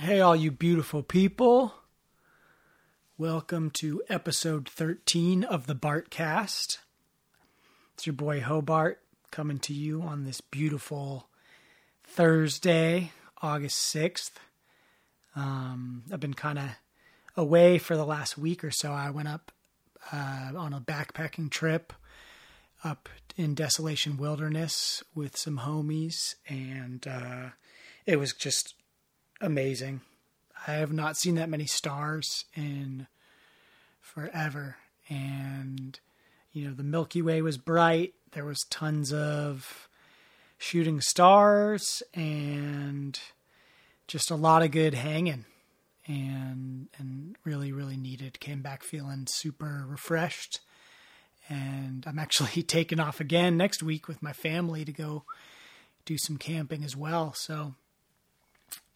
Hey, all you beautiful people. Welcome to episode 13 of the Bartcast. It's your boy Hobart coming to you on this beautiful Thursday, August 6th. Um, I've been kind of away for the last week or so. I went up uh, on a backpacking trip up in Desolation Wilderness with some homies, and uh, it was just amazing. I have not seen that many stars in forever. And, you know, the Milky Way was bright. There was tons of shooting stars and just a lot of good hanging and and really really needed came back feeling super refreshed and i'm actually taking off again next week with my family to go do some camping as well so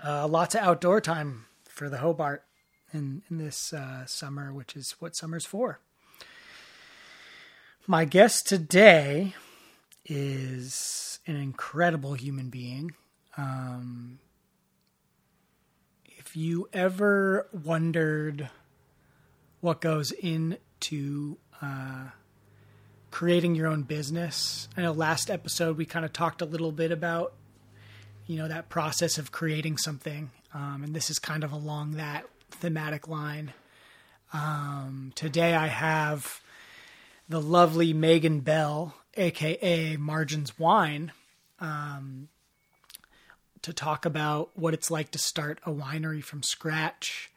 uh, lots of outdoor time for the Hobart in, in this uh, summer, which is what summer's for. My guest today is an incredible human being. Um, if you ever wondered what goes into uh, creating your own business, I know last episode we kind of talked a little bit about you know that process of creating something um, and this is kind of along that thematic line. Um, today i have the lovely megan bell aka margins wine um, to talk about what it's like to start a winery from scratch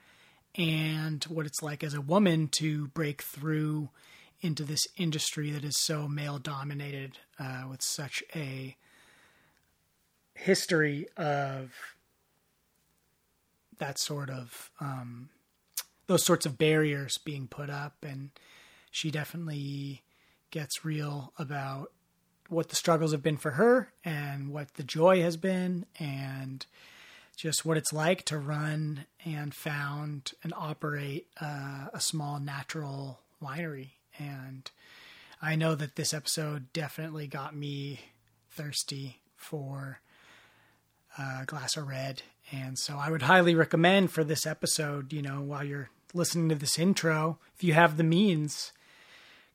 and what it's like as a woman to break through into this industry that is so male dominated uh, with such a history of that sort of um, those sorts of barriers being put up, and she definitely gets real about what the struggles have been for her and what the joy has been, and just what it's like to run and found and operate uh, a small natural winery. And I know that this episode definitely got me thirsty for uh, glass of red. And so I would highly recommend for this episode, you know, while you're listening to this intro, if you have the means,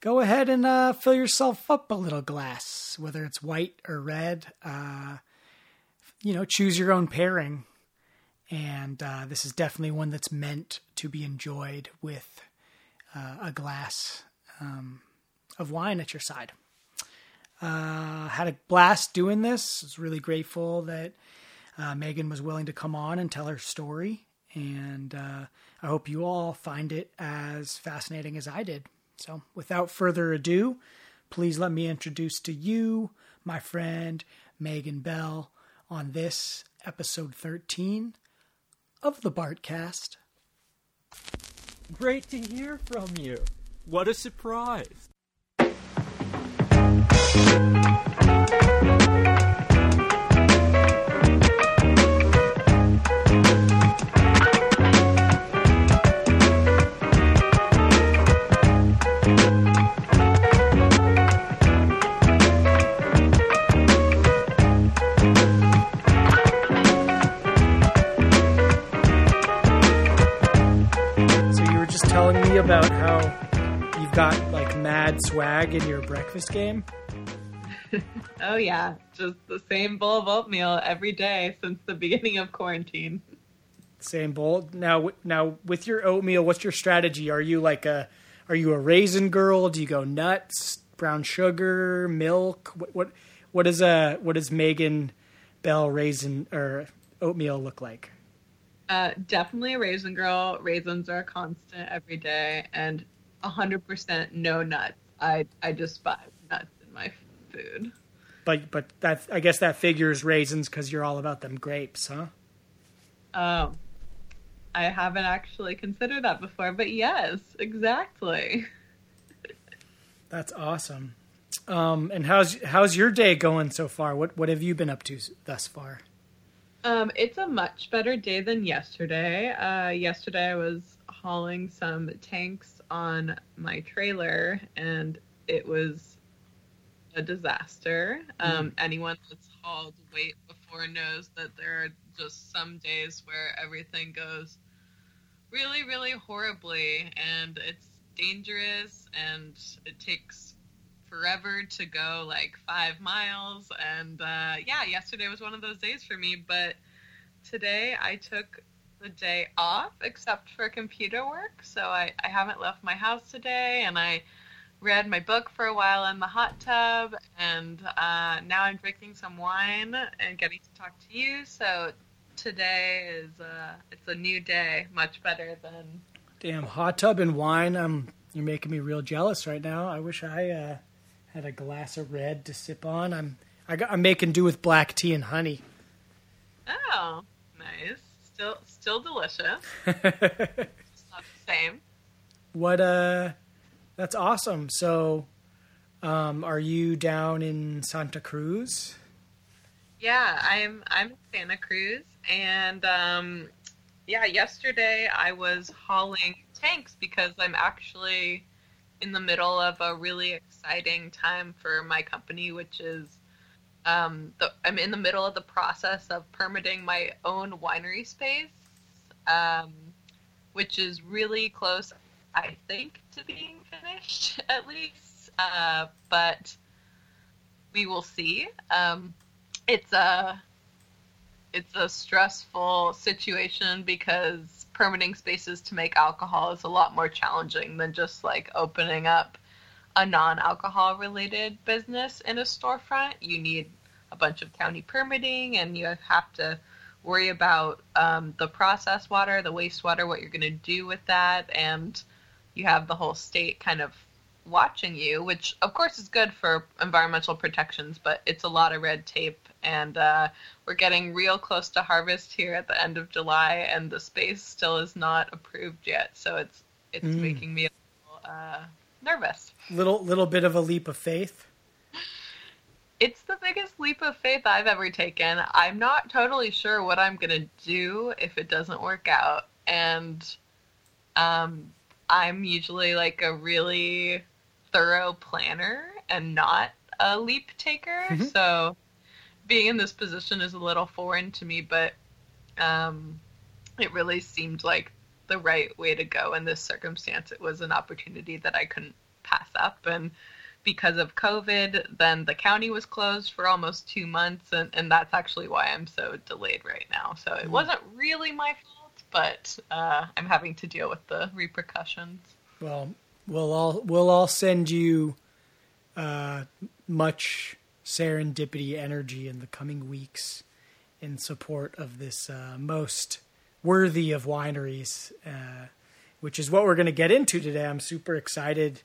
go ahead and uh, fill yourself up a little glass, whether it's white or red. Uh, you know, choose your own pairing. And uh, this is definitely one that's meant to be enjoyed with uh, a glass um, of wine at your side. Uh, had a blast doing this. I was really grateful that uh, Megan was willing to come on and tell her story. And uh, I hope you all find it as fascinating as I did. So, without further ado, please let me introduce to you my friend Megan Bell on this episode 13 of the Bartcast. Great to hear from you. What a surprise. You've got like mad swag in your breakfast game? oh yeah, just the same bowl of oatmeal every day since the beginning of quarantine. Same bowl. Now, now with your oatmeal, what's your strategy? Are you like a, are you a raisin girl? Do you go nuts, brown sugar, milk? What what what is a what does Megan Bell raisin or oatmeal look like? Uh, definitely a raisin girl. Raisins are a constant every day, and hundred percent no nuts. I I despise nuts in my food. But but that I guess that figures raisins because you're all about them grapes, huh? Oh, I haven't actually considered that before, but yes, exactly. That's awesome. Um, and how's how's your day going so far? What what have you been up to thus far? Um, it's a much better day than yesterday. Uh, yesterday I was hauling some tanks on my trailer and it was a disaster. Um, mm. Anyone that's hauled weight Before knows that there are just some days where everything goes really, really horribly and it's dangerous and it takes forever to go like five miles. And uh, yeah, yesterday was one of those days for me, but today I took the day off except for computer work. So I, I haven't left my house today and I read my book for a while in the hot tub and uh, now I'm drinking some wine and getting to talk to you. So today is uh, it's a new day, much better than Damn, hot tub and wine. I'm you're making me real jealous right now. I wish I uh, had a glass of red to sip on. I'm I got, I'm making do with black tea and honey. Oh, nice. Still still delicious. Just not the same. What uh, that's awesome. So, um, are you down in Santa Cruz? Yeah, I'm I'm in Santa Cruz and um yeah, yesterday I was hauling tanks because I'm actually in the middle of a really exciting time for my company, which is um, the, I'm in the middle of the process of permitting my own winery space, um, which is really close, I think, to being finished at least. Uh, but we will see. Um, it's a it's a stressful situation because permitting spaces to make alcohol is a lot more challenging than just like opening up a non-alcohol related business in a storefront. You need a bunch of county permitting, and you have to worry about um, the process water, the wastewater, what you're going to do with that, and you have the whole state kind of watching you, which of course is good for environmental protections, but it's a lot of red tape. And uh, we're getting real close to harvest here at the end of July, and the space still is not approved yet. So it's it's Mm. making me a little uh, nervous. Little little bit of a leap of faith. It's the biggest leap of faith I've ever taken. I'm not totally sure what I'm gonna do if it doesn't work out, and um, I'm usually like a really thorough planner and not a leap taker. Mhm. So being in this position is a little foreign to me, but um, it really seemed like the right way to go in this circumstance. It was an opportunity that I couldn't pass up, and because of COVID, then the county was closed for almost two months, and, and that's actually why I'm so delayed right now. So it Mm. wasn't really my fault, but uh, I'm having to deal with the repercussions. Well, we'll all we'll all send you uh, much serendipity energy in the coming weeks in support of this uh, most worthy of wineries, uh, which is what we're going to get into today. I'm super excited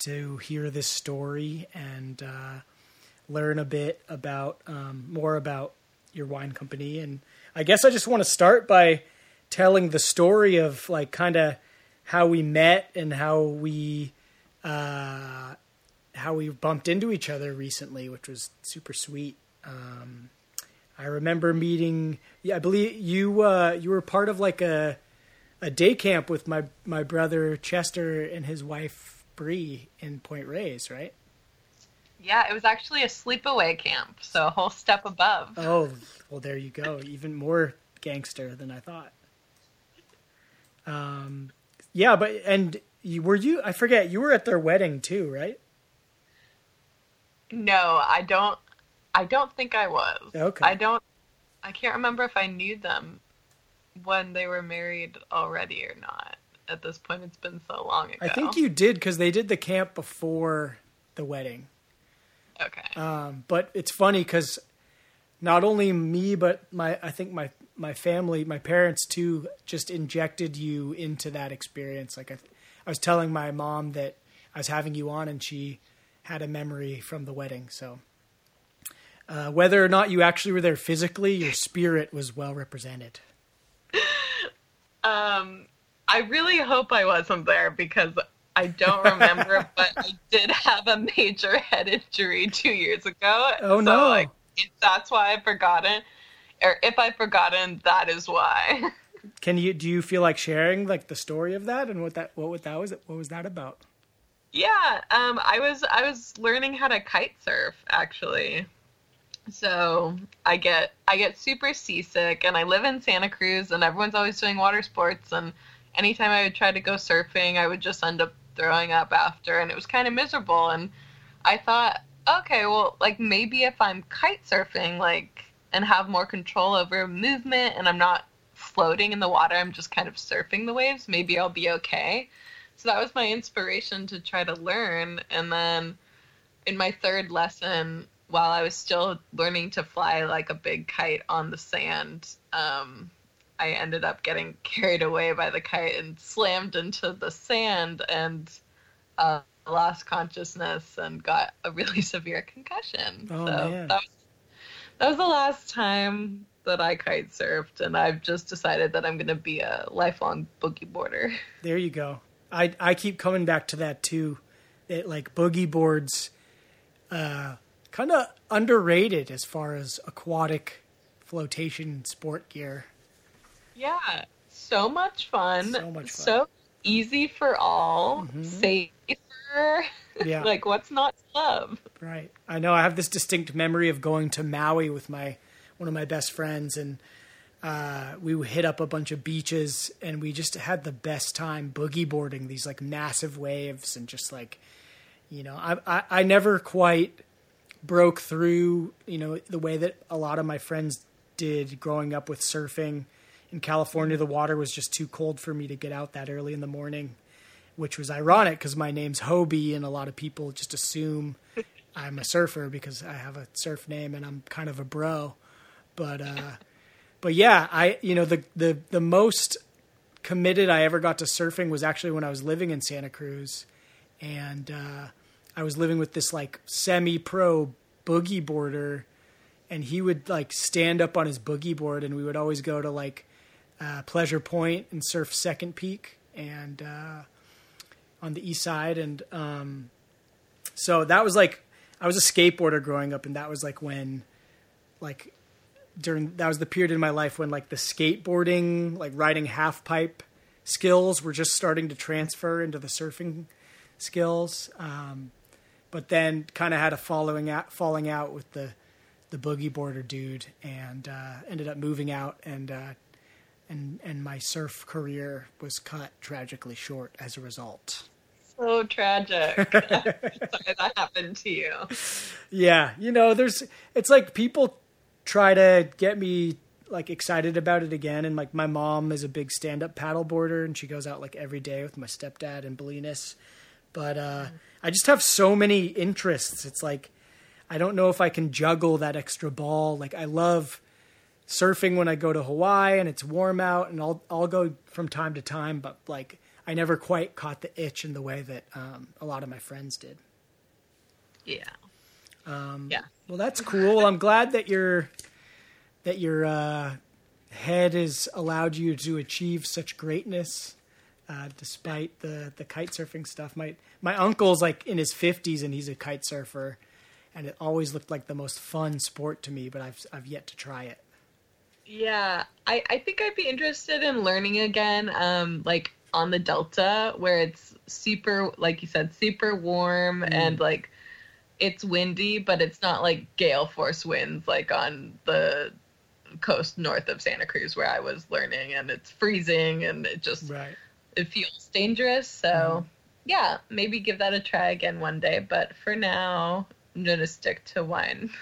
to hear this story and uh, learn a bit about um, more about your wine company. And I guess I just want to start by telling the story of like kind of how we met and how we uh, how we bumped into each other recently, which was super sweet. Um, I remember meeting. Yeah, I believe you uh, you were part of like a a day camp with my my brother Chester and his wife Bree in Point Reyes, right? Yeah, it was actually a sleepaway camp, so a whole step above. Oh, well, there you go. Even more gangster than I thought. Um, yeah, but and you, were you? I forget. You were at their wedding too, right? No, I don't. I don't think I was. Okay. I don't. I can't remember if I knew them when they were married already or not. At this point, it's been so long ago. I think you did because they did the camp before the wedding. Okay. Um, but it's funny because not only me, but my I think my my family, my parents too, just injected you into that experience. Like I, I was telling my mom that I was having you on, and she had a memory from the wedding. So uh, whether or not you actually were there physically, your spirit was well represented. Um, I really hope I wasn't there because I don't remember, but I did have a major head injury two years ago. Oh, so, no. Like, if that's why I've forgotten, or if I've forgotten, that is why. Can you do you feel like sharing like the story of that and what that what was that was what was that about? Yeah, um, I was I was learning how to kite surf actually, so I get I get super seasick, and I live in Santa Cruz, and everyone's always doing water sports, and anytime I would try to go surfing, I would just end up throwing up after, and it was kind of miserable. And I thought, okay, well, like maybe if I'm kite surfing, like and have more control over movement, and I'm not floating in the water, I'm just kind of surfing the waves, maybe I'll be okay. So that was my inspiration to try to learn, and then in my third lesson, while I was still learning to fly like a big kite on the sand, um, I ended up getting carried away by the kite and slammed into the sand and uh, lost consciousness and got a really severe concussion. Oh, so man. that was that was the last time that I kite surfed, and I've just decided that I'm going to be a lifelong boogie boarder. There you go. I I keep coming back to that too. That like boogie boards, uh, kind of underrated as far as aquatic flotation sport gear. Yeah, so much fun. So much fun. So easy for all. Safer. Yeah. like what's not to love? Right. I know. I have this distinct memory of going to Maui with my one of my best friends, and uh, we hit up a bunch of beaches, and we just had the best time boogie boarding these like massive waves, and just like, you know, I I, I never quite broke through, you know, the way that a lot of my friends did growing up with surfing. In California, the water was just too cold for me to get out that early in the morning which was ironic because my name's Hobie, and a lot of people just assume I'm a surfer because I have a surf name and I'm kind of a bro. But uh, but yeah, I you know the the the most committed I ever got to surfing was actually when I was living in Santa Cruz, and uh, I was living with this like semi-pro boogie boarder, and he would like stand up on his boogie board, and we would always go to like uh, Pleasure Point and surf Second Peak, and uh, on the east side and um so that was like I was a skateboarder growing up and that was like when like during that was the period in my life when like the skateboarding like riding half pipe skills were just starting to transfer into the surfing skills um but then kind of had a following out falling out with the the boogie boarder dude and uh ended up moving out and uh and and my surf career was cut tragically short as a result. So tragic. Sorry that happened to you. Yeah, you know, there's it's like people try to get me like excited about it again and like my mom is a big stand-up paddleboarder and she goes out like every day with my stepdad and Bolinas. But uh I just have so many interests. It's like I don't know if I can juggle that extra ball. Like I love surfing when I go to Hawaii and it's warm out, and I'll I'll go from time to time, but like I never quite caught the itch in the way that um, a lot of my friends did. Yeah. Um, yeah. Well, that's cool. Well, I'm glad that your that your uh, head has allowed you to achieve such greatness, uh, despite the the kite surfing stuff. My my uncle's like in his 50s and he's a kite surfer, and it always looked like the most fun sport to me. But I've I've yet to try it. Yeah, I, I think I'd be interested in learning again, um, like on the Delta, where it's super, like you said, super warm and like it's windy, but it's not like gale force winds like on the coast north of Santa Cruz where I was learning, and it's freezing and it just Right. It feels dangerous. So yeah, maybe give that a try again one day. But for now, I'm gonna stick to wine.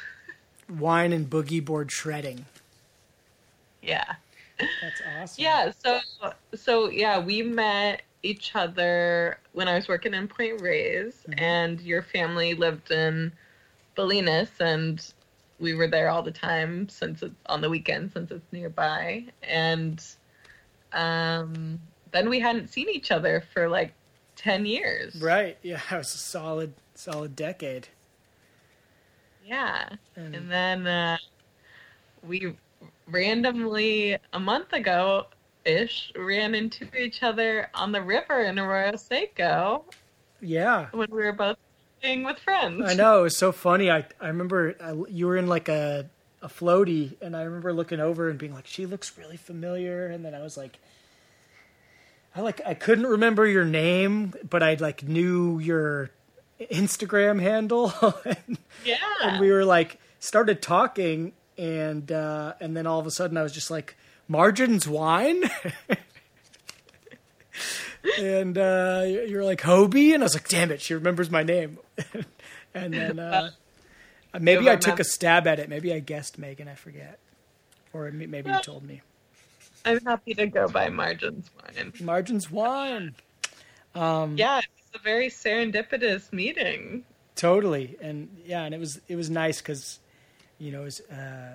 Wine and boogie board shredding. yeah. That's awesome. Yeah, so so yeah, we met each other when I was working in Point Reyes, and your family lived in Bolinas, and we were there all the time since it's on the weekend since it's nearby, and um, then we hadn't seen each other for like ten years. Right. Yeah, it was a solid, solid decade. Yeah, And- and then uh, we randomly a month ago ish ran into each other on the river in Arroyo Seco Yeah. when we were both staying with friends. I know. It was so funny. I, I remember I, you were in like a, a floaty, and I remember looking over and being like, she looks really familiar. And then I was like, I like, I couldn't remember your name, but I like knew your Instagram handle. and, Yeah. and we were like started talking, and uh, and then all of a sudden I was just like, "Margins wine." and uh, you're like Hobie, and I was like, "Damn it, she remembers my name." and then uh, maybe I took a stab at it. Maybe I guessed Megan. I forget, or maybe you told me. I'm happy to go by Margins Wine. Margins wine. Um, Yeah, it's a very serendipitous meeting. Totally, and yeah, and it was it was nice because, you know, it was, uh,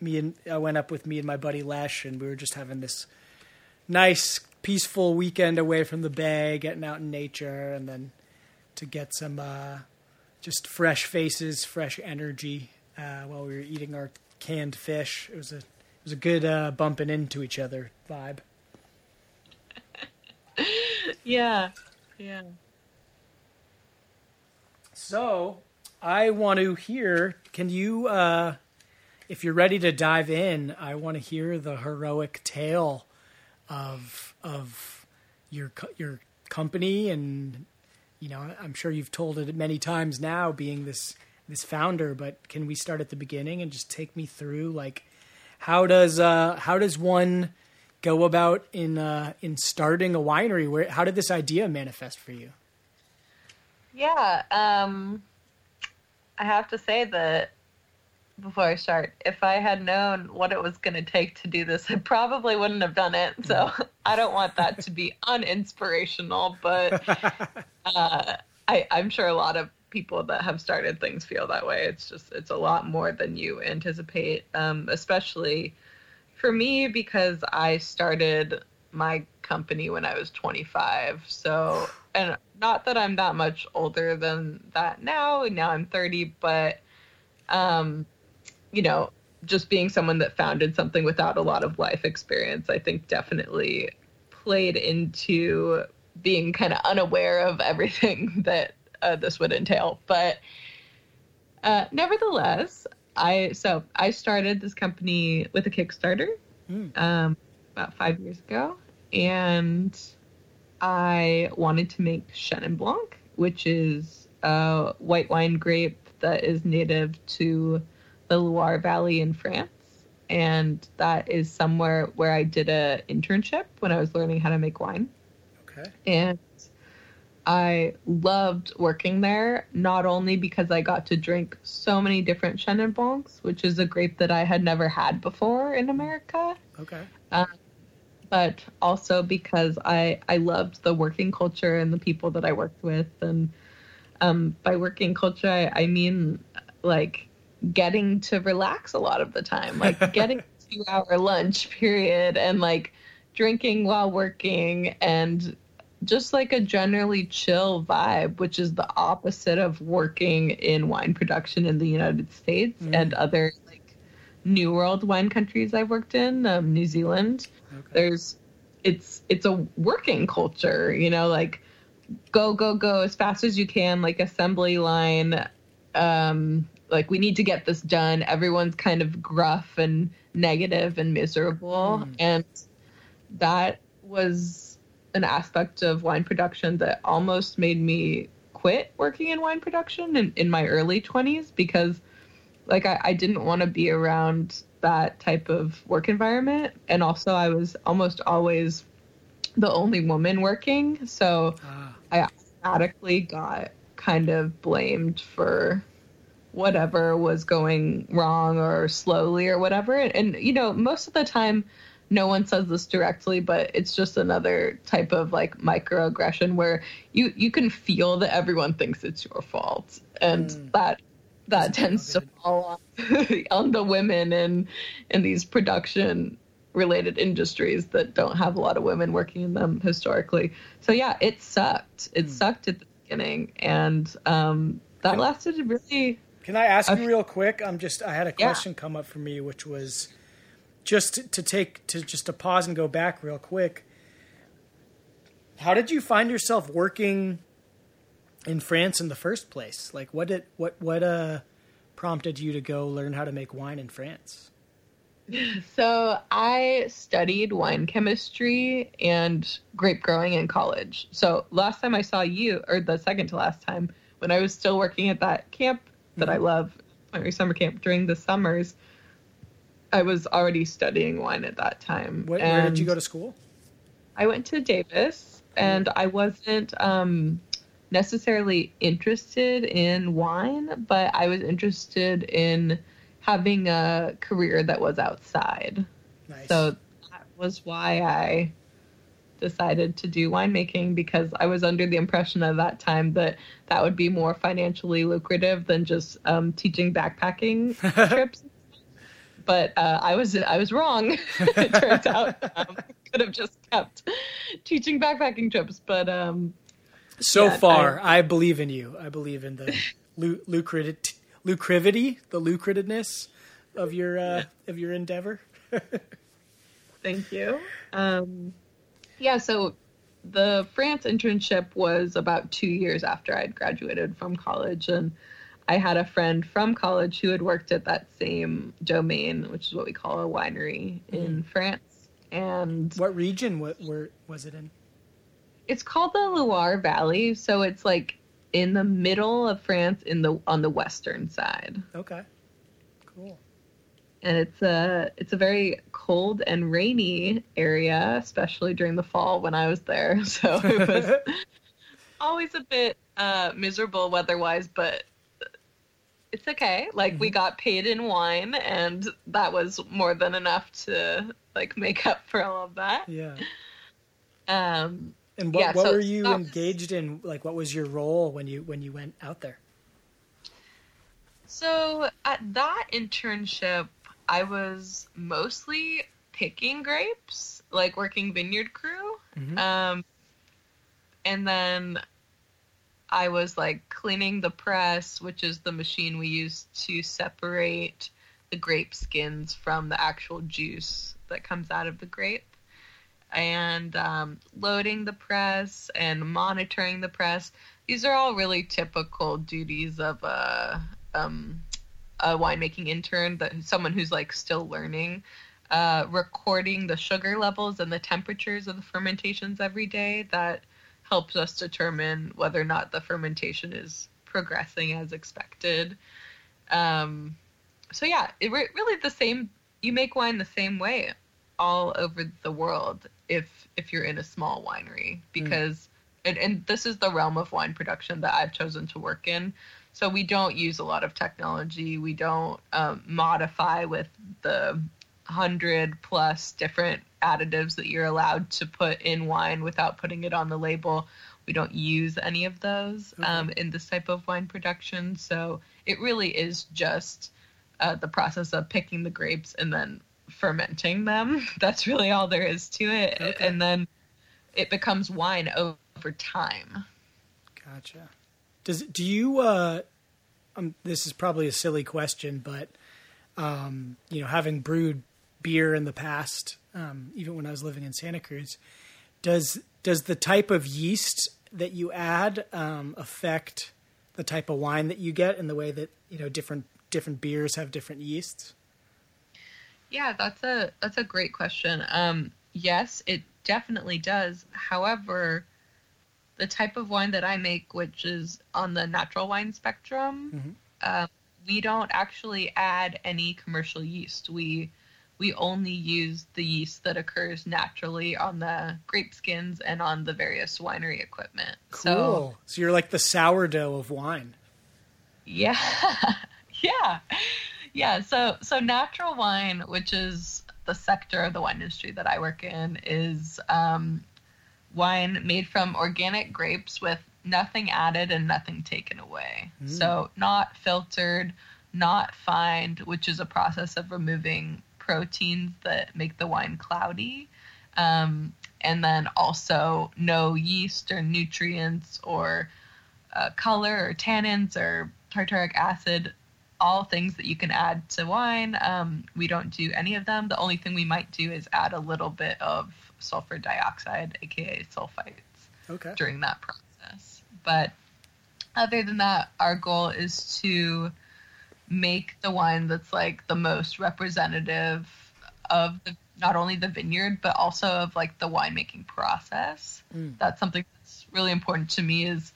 me and I went up with me and my buddy Lesh, and we were just having this nice, peaceful weekend away from the bay, getting out in nature, and then to get some uh, just fresh faces, fresh energy uh, while we were eating our canned fish. It was a it was a good uh, bumping into each other vibe. Yeah, yeah. So I want to hear. Can you, uh, if you're ready to dive in, I want to hear the heroic tale of of your your company, and you know, I'm sure you've told it many times now, being this this founder. But can we start at the beginning and just take me through, like, how does uh, how does one go about in uh, in starting a winery? Where how did this idea manifest for you? Yeah, um, I have to say that before I start, if I had known what it was going to take to do this, I probably wouldn't have done it. So I don't want that to be uninspirational, but uh, I, I'm sure a lot of people that have started things feel that way. It's just, it's a lot more than you anticipate, um, especially for me because I started my company when I was 25. So, and not that I'm that much older than that now. Now I'm 30, but, um, you know, just being someone that founded something without a lot of life experience, I think definitely played into being kind of unaware of everything that uh, this would entail. But uh, nevertheless, I so I started this company with a Kickstarter Mm. um, about five years ago, and I wanted to make Chenin Blanc, which is a white wine grape that is native to the Loire Valley in France. And that is somewhere where I did a internship when I was learning how to make wine Okay. and I loved working there, not only because I got to drink so many different Chenin Blancs, which is a grape that I had never had before in America, Okay. but also because I, I loved the working culture and the people that I worked with. And um, by working culture, I, I mean like getting to relax a lot of the time, like getting two hour lunch period and like drinking while working and just like a generally chill vibe, which is the opposite of working in wine production in the United States Mm. and other like New World wine countries I've worked in, um, New Zealand. Okay. There's it's it's a working culture, you know, like go go go as fast as you can, like assembly line. Um, like we need to get this done. Everyone's kind of gruff and negative and miserable, Mm. and that was an aspect of wine production that almost made me quit working in wine production in, in my early 20s because like I, I didn't want to be around that type of work environment. And also i was almost always the only woman working. So Ah. i automatically got kind of blamed for whatever was going wrong or slowly or whatever. And, and you know most of the time no one says this directly but it's just another type of like microaggression where you you can feel that everyone thinks it's your fault and Mm. that that Doesn't tends to fall on, on the women in in these production related industries that don't have a lot of women working in them historically so yeah it sucked it Mm. sucked at the beginning and um that lasted really Can I ask you real quick? I'm just I had a Yeah. question come up for me, which was just to, take to just to pause and go back real quick. How did you find yourself working in France in the first place? Like, what did what what uh prompted you to go learn how to make wine in France? So I studied wine chemistry and grape growing in college. So last time I saw you, or the second to last time, when I was still working at that camp that I love, winery summer camp during the summers, I was already studying wine at that time. Where, where did you go to school? I went to Davis, and I wasn't um, necessarily interested in wine, but I was interested in having a career that was outside. Nice. So that was why I decided to do winemaking because I was under the impression at that time that that would be more financially lucrative than just um, teaching backpacking trips. But uh, I was I was wrong. it turns out um, could have just kept teaching backpacking trips, but um, so yeah, far, I, believe in you. I believe in the lu- lucrative lucrativity, the lucrativeness of your uh, of your endeavor. Thank you. Um, yeah, so the France internship was about two years after I'd graduated from college, and I had a friend from college who had worked at that same domain, which is what we call a winery in France. And What region? What where was it in? it's called the Loire Valley, so it's like in the middle of France, in the on the western side. Okay, cool. and it's a it's a very cold and rainy area, especially during the fall when I was there. So it was always a bit uh, miserable weather-wise, but it's okay. Like we got paid in wine, and that was more than enough to like make up for all of that. yeah. Um, And what Yeah, what so were you was- engaged in? Like, what was your role when you when you went out there? So at that internship, I was mostly picking grapes, like working vineyard crew. Mhm. Um, and then I was like cleaning the press, which is the machine we use to separate the grape skins from the actual juice that comes out of the grape. And um, loading the press and monitoring the press. These are all really typical duties of a um, a winemaking intern, that someone who's like still learning. Uh, recording the sugar levels and the temperatures of the fermentations every day. That helps us determine whether or not the fermentation is progressing as expected. Um, so yeah, it re- really the same. You make wine the same way all over the world if if you're in a small winery because and, and this is the realm of wine production that I've chosen to work in. So we don't use a lot of technology. We don't um, modify with the hundred plus different additives that you're allowed to put in wine without putting it on the label. We don't use any of those um, in this type of wine production. So it really is just uh, the process of picking the grapes and then fermenting them. That's really all there is to it. Okay. And then it becomes wine over time. Gotcha. Does do you? Uh, um, this is probably a silly question, but um, you know, having brewed beer in the past, um, even when I was living in Santa Cruz, does does the type of yeast that you add um, affect the type of wine that you get in the way that you know different different beers have different yeasts? Yeah, that's a that's a great question. Um, yes, it definitely does. However, the type of wine that I make, which is on the natural wine spectrum, uh, we don't actually add any commercial yeast. We we only use the yeast that occurs naturally on the grape skins and on the various winery equipment. So Cool. So you're like the sourdough of wine. yeah. yeah. Yeah, so so natural wine, which is the sector of the wine industry that I work in, is um, wine made from organic grapes with nothing added and nothing taken away. So not filtered, not fined, which is a process of removing proteins that make the wine cloudy. Um, and then also no yeast or nutrients or uh, color or tannins or tartaric acid, all things that you can add to wine. Um, we don't do any of them. The only thing we might do is add a little bit of sulfur dioxide, aka sulfites, Okay. during that process. But other than that, our goal is to make the wine that's like the most representative of the, not only the vineyard but also of like the winemaking process. Mm. That's something that's really important to me is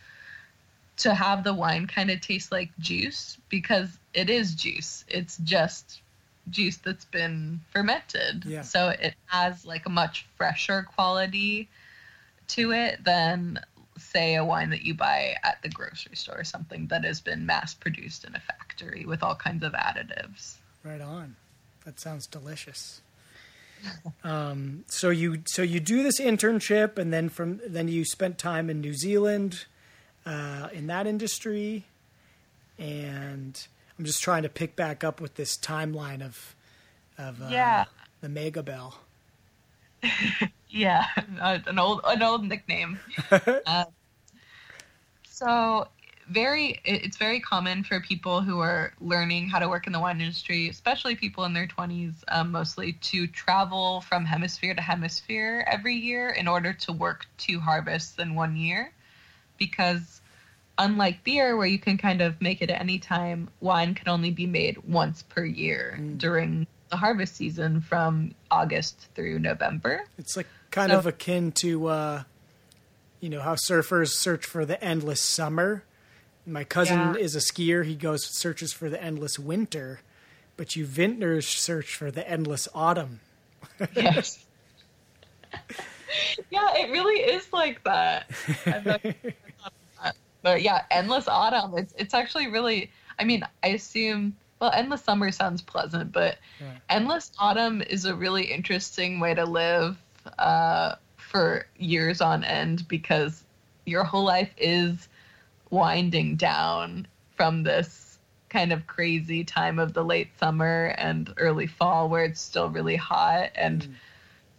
to have the wine kind of taste like juice because it is juice. It's just juice that's been fermented. Yeah. So it has like a much fresher quality to it than say a wine that you buy at the grocery store something that has been mass produced in a factory with all kinds of additives. Right on. That sounds delicious. Um, so you so you do this internship, and then from then you spent time in New Zealand uh, in that industry, and I'm just trying to pick back up with this timeline of of uh, Yeah. the Mega Bell. Yeah, uh, an old an old nickname. uh, so very, it's very common for people who are learning how to work in the wine industry, especially people in their twenties, um, mostly to travel from hemisphere to hemisphere every year in order to work two harvests in one year, because unlike beer where you can kind of make it at any time wine can only be made once per year during the harvest season from august through november. It's like kind of akin to uh, you know how surfers search for the endless summer. My cousin Yeah. is a skier. He goes searches for the endless winter, but you vintners search for the endless autumn. yes yeah it really is like that I've never thought of that. but yeah endless autumn it's it's actually really i mean i assume well endless summer sounds pleasant but Right. endless autumn is a really interesting way to live uh, for years on end because your whole life is winding down from this kind of crazy time of the late summer and early fall where it's still really hot and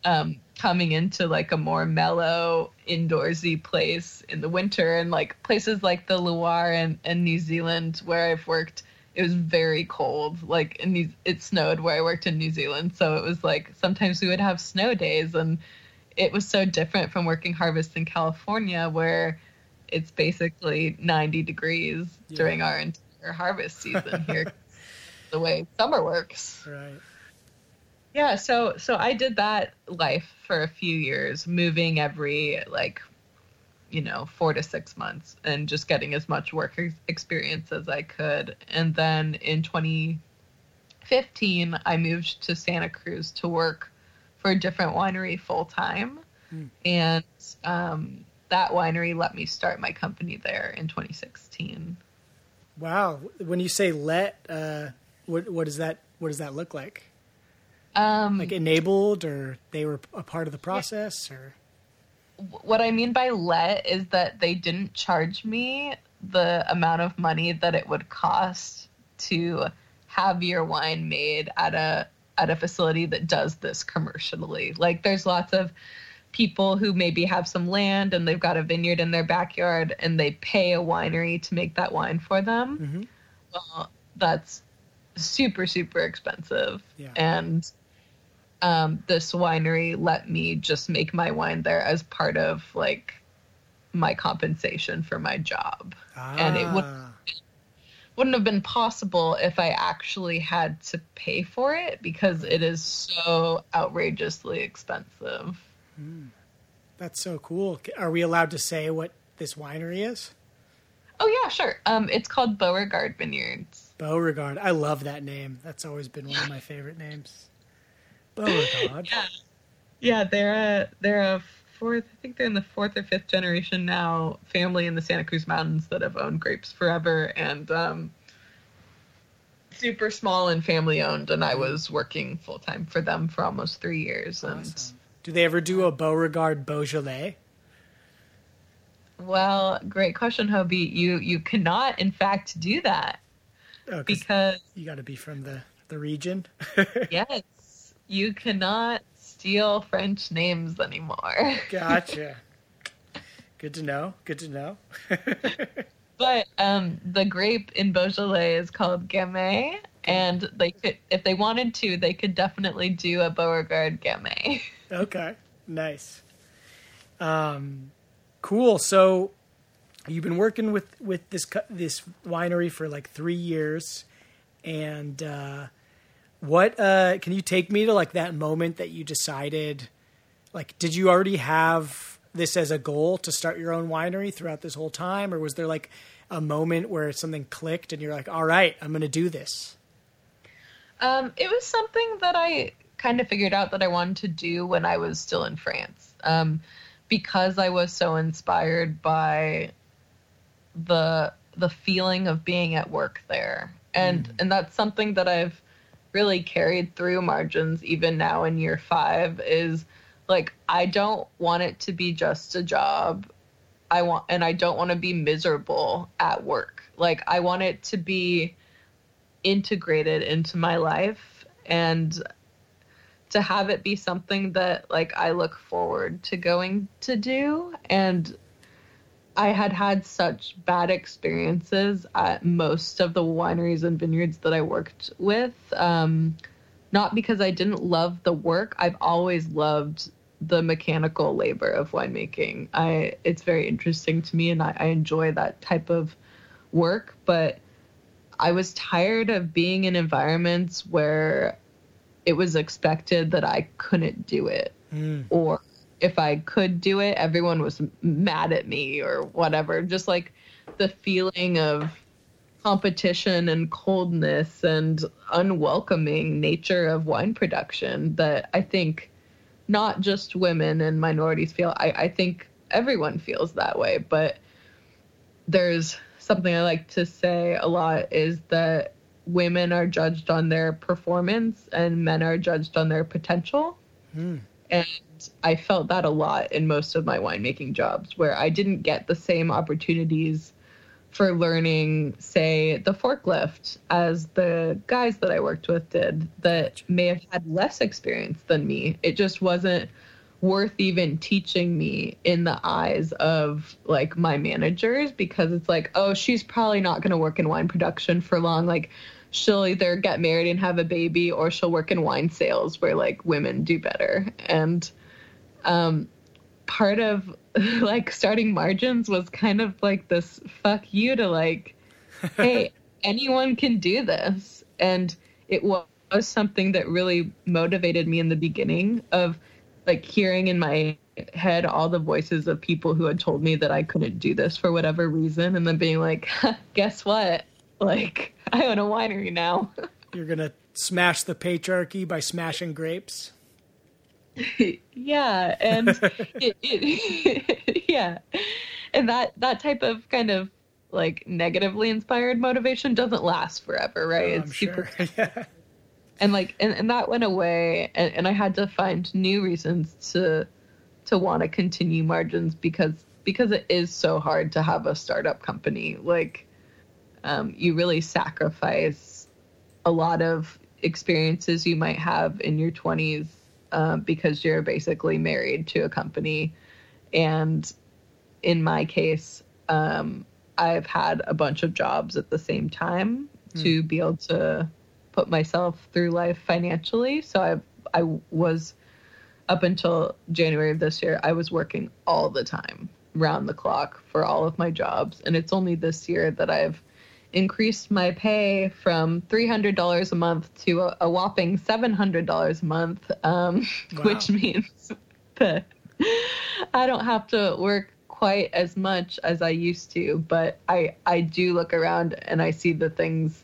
um, coming into like a more mellow indoorsy place in the winter and like places like the Loire and, and New Zealand where I've worked it was very cold like in these it snowed where I worked in New Zealand so it was like sometimes we would have snow days and it was so different from working harvest in California where it's basically 90 degrees Yeah. during our entire harvest season here the way summer works Right. yeah, so so I did that life for a few years, moving every like you know, 4 to 6 months and just getting as much work experience as I could. And then in 2015, I moved to Santa Cruz to work for a different winery full time. Hmm. And um that winery let me start my company there in 2016. Wow. When you say let, uh, what what does that what does that look like? Um Like enabled, or they were a part of the process, or what I mean by let is that they didn't charge me the amount of money that it would cost to have your wine made at a at a facility that does this commercially. Like there's lots of people who maybe have some land and they've got a vineyard in their backyard and they pay a winery to make that wine for them. Mhm. Well, that's super super expensive. Yeah. And um, this winery let me just make my wine there as part of like my compensation for my job. And it would- Ah, Wouldn't have been possible if I actually had to pay for it because it is so outrageously expensive. that's so cool. Are we allowed to say what this winery is? Oh yeah, sure. Um, it's called Beauregard Vineyards. Beauregard. I love that name. That's always been one of my favorite names. Beauregard. Yeah, yeah, they're a they're a fourth. I think they're in the fourth or fifth generation now. Family in the Santa Cruz Mountains that have owned grapes forever, and um, super small and family owned. And I was working full time for them for almost three years. And Awesome. Do they ever do a Beauregard Beaujolais? well, great question, Hobie. You you cannot, in fact, do that Oh, 'cause because you got to be from the the region. yes, you cannot steal French names anymore. gotcha. Good to know. Good to know. But um, the grape in Beaujolais is called Gamay, and they could, if they wanted to, they could definitely do a Beauregard Gamay. Okay, nice. Um, cool. So you've been working with with this this winery for like three years, and uh, what uh, can you take me to like that moment that you decided? Like, did you already have this as a goal to start your own winery throughout this whole time, or was there like a moment where something clicked and you're like, "All right, I'm going to do this"? Um, it was something that I kind of figured out that I wanted to do when I was still in France, um, because I was so inspired by the the feeling of being at work there, and mm. and that's something that I've really carried through margins even now in year five is like I don't want it to be just a job. I want and I don't want to be miserable at work. Like I want it to be integrated into my life and to have it be something that like I look forward to going to do and I had had such bad experiences at most of the wineries and vineyards that I worked with. Um, not because I didn't love the work. I've always loved the mechanical labor of winemaking. I it's very interesting to me, and I, I enjoy that type of work. But I was tired of being in environments where it was expected that I couldn't do it, mm. or if I could do it, everyone was mad at me or whatever. Just like the feeling of competition and coldness and unwelcoming nature of wine production that I think not just women and minorities feel. I, I think everyone feels that way. But there's something I like to say a lot is that women are judged on their performance and men are judged on their potential. Hmm. And I felt that a lot in most of my winemaking jobs where I didn't get the same opportunities for learning, say, the forklift as the guys that I worked with did that may have had less experience than me. It just wasn't worth even teaching me in the eyes of like my managers because it's like, oh, she's probably not going to work in wine production for long. Like, she'll either get married and have a baby or she'll work in wine sales where like women do better. And um, part of like starting margins was kind of like this fuck you to like, hey, anyone can do this. And it was something that really motivated me in the beginning of like hearing in my head all the voices of people who had told me that I couldn't do this for whatever reason and then being like, guess what? Like, I own a winery now. You're going to smash the patriarchy by smashing grapes? yeah, and it, it yeah, and that that type of kind of like negatively inspired motivation doesn't last forever, right? Oh, it's super. Sure. yeah. And like and, and that went away and, and I had to find new reasons to to want to continue margins because because it is so hard to have a startup company. Like um, you really sacrifice a lot of experiences you might have in your 20s uh, because you're basically married to a company. And in my case, um, I've had a bunch of jobs at the same time mm. to be able to put myself through life financially. So I I was up until January of this year, I was working all the time, round the clock for all of my jobs. And it's only this year that I've increased my pay from $300 a month to a, a whopping $700 a month, um, wow. which means that I don't have to work quite as much as I used to, but I, I do look around and I see the things,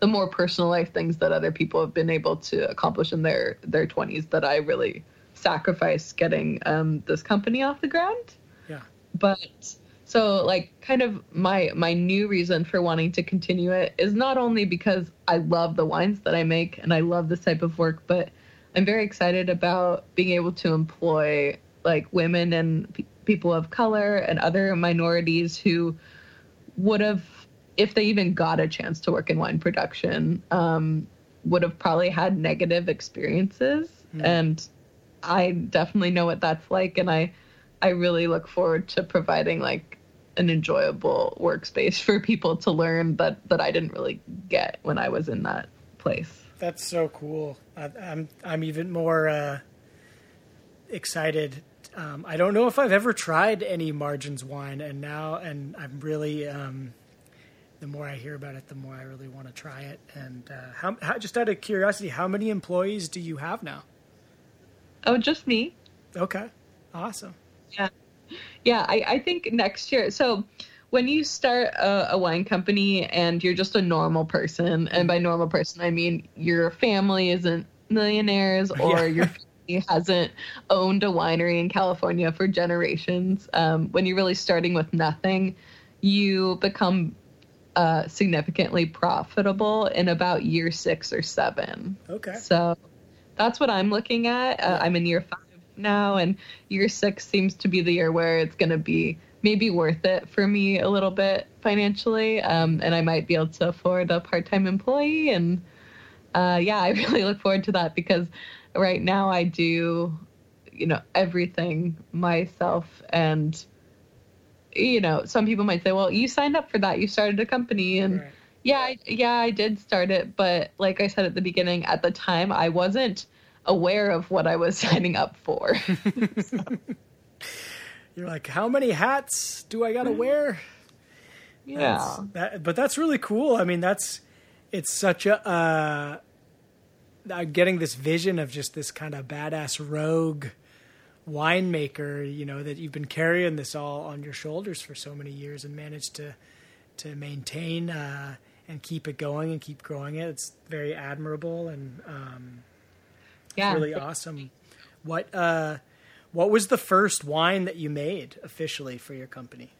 the more personal life things that other people have been able to accomplish in their, their 20s that I really sacrificed getting um, this company off the ground. Yeah. But so like kind of my my new reason for wanting to continue it is not only because I love the wines that I make and I love this type of work, but I'm very excited about being able to employ like women and people of color and other minorities who would have if they even got a chance to work in wine production um, would have probably had negative experiences mm. and I definitely know what that's like and I I really look forward to providing like an enjoyable workspace for people to learn that that I didn't really get when I was in that place. That's so cool. I, am I'm, I'm even more uh, excited. Um, I don't know if I've ever tried any margins wine, and now and I'm really. Um, the more I hear about it, the more I really want to try it. And uh, how, how, just out of curiosity, how many employees do you have now? Oh, just me. Okay, awesome. Yeah. Yeah, I, I think next year. So when you start a, a, wine company and you're just a normal person, and by normal person I mean your family isn't millionaires or yeah. your family hasn't owned a winery in California for generations. Um, when you're really starting with nothing, you become uh, significantly profitable in about year six or seven. Okay. So that's what I'm looking at. Uh, I'm in year five now, and year six seems to be the year where it's going to be maybe worth it for me a little bit financially, um, and I might be able to afford a part-time employee. And uh, yeah, I really look forward to that because right now I do, you know, everything myself and you know, some people might say, well, you signed up for that. You started a company. And right. yeah, I, yeah, I did start it. But like I said at the beginning, at the time, I wasn't aware of what I was signing up for. You're like, how many hats do I got to wear? Yeah. That, but that's really cool. I mean, that's, it's such a, uh, I'm getting this vision of just this kind of badass rogue winemaker, you know, that you've been carrying this all on your shoulders for so many years and managed to to maintain uh, and keep it going and keep growing it. It's very admirable and um, yeah, really awesome. What uh, what was the first wine that you made officially for your company?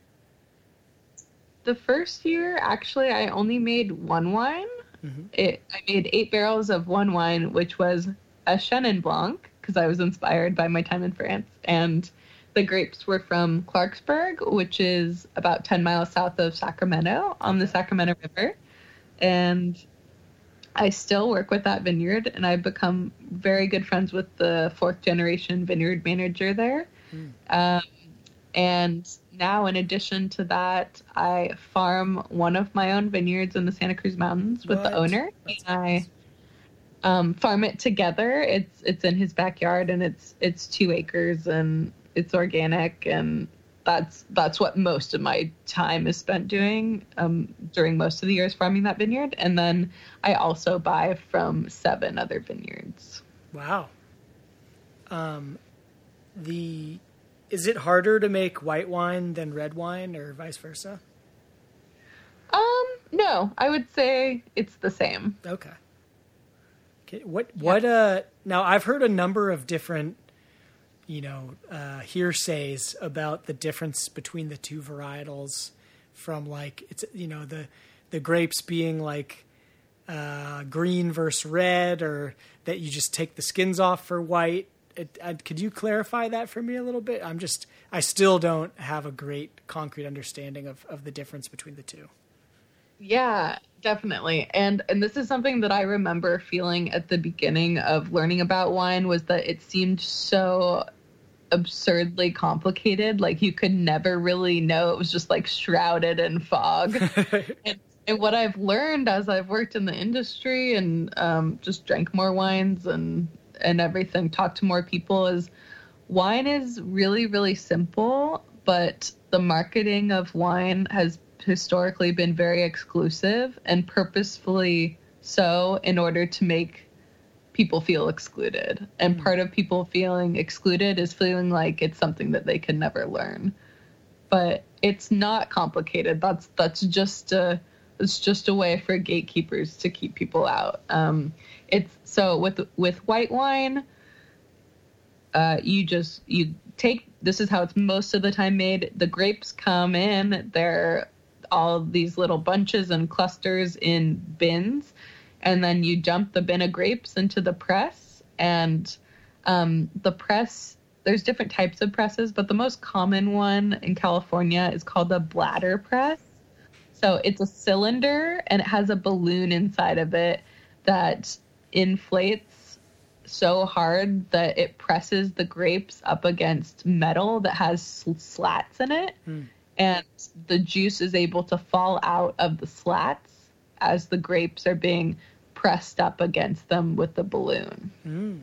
The first year, actually, I only made one wine. Mm-hmm. It, I made eight barrels of one wine, which was a Chenin Blanc because I was inspired by my time in France. And the grapes were from Clarksburg, which is about 10 miles south of Sacramento on the Sacramento River. And I still work with that vineyard, and I've become very good friends with the fourth generation vineyard manager there. Mm. Um, and now, in addition to that, I farm one of my own vineyards in the Santa Cruz Mountains with what? the owner. That's and I um, farm it together. It's it's in his backyard and it's it's two acres and it's organic and that's that's what most of my time is spent doing um, during most of the years farming that vineyard. And then I also buy from seven other vineyards. Wow. Um, the is it harder to make white wine than red wine or vice versa? Um, no, I would say it's the same. Okay. What what uh now I've heard a number of different you know uh, hearsays about the difference between the two varietals from like it's you know the the grapes being like uh, green versus red or that you just take the skins off for white. It, uh, could you clarify that for me a little bit? I'm just i still don't have a great concrete understanding of, of the difference between the two. Yeah, definitely. And and this is something that I remember feeling at the beginning of learning about wine was that it seemed so absurdly complicated. Like you could never really know. It was just like shrouded in fog. and, and, what I've learned as I've worked in the industry and um, just drank more wines and and everything, talked to more people is wine is really really simple, but the marketing of wine has historically been very exclusive and purposefully so in order to make people feel excluded. And mm. part of people feeling excluded is feeling like it's something that they can never learn. But it's not complicated. That's that's just a it's just a way for gatekeepers to keep people out. Um, it's so with with white wine, uh, you just you take this is how it's most of the time made. The grapes come in, they're all these little bunches and clusters in bins, and then you dump the bin of grapes into the press. And um, the press, there's different types of presses, but the most common one in California is called the bladder press. So it's a cylinder and it has a balloon inside of it that inflates so hard that it presses the grapes up against metal that has slats in it. Mm and the juice is able to fall out of the slats as the grapes are being pressed up against them with the balloon. Mm.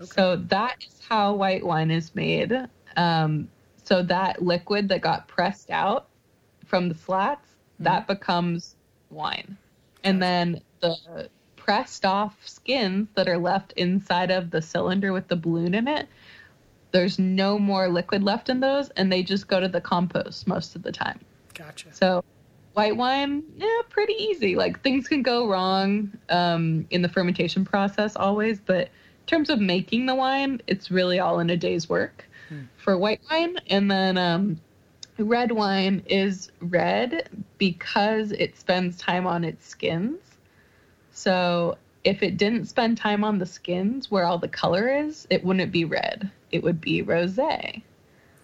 Okay. So that is how white wine is made. Um, so that liquid that got pressed out from the slats, mm. that becomes wine. And then the pressed off skins that are left inside of the cylinder with the balloon in it, there's no more liquid left in those, and they just go to the compost most of the time. Gotcha. So white wine, yeah, pretty easy. Like things can go wrong um, in the fermentation process always, but in terms of making the wine, it's really all in a day's work for white wine. And then um, red wine is red because it spends time on its skins. So if it didn't spend time on the skins where all the color is, it wouldn't be red. It would be rosé.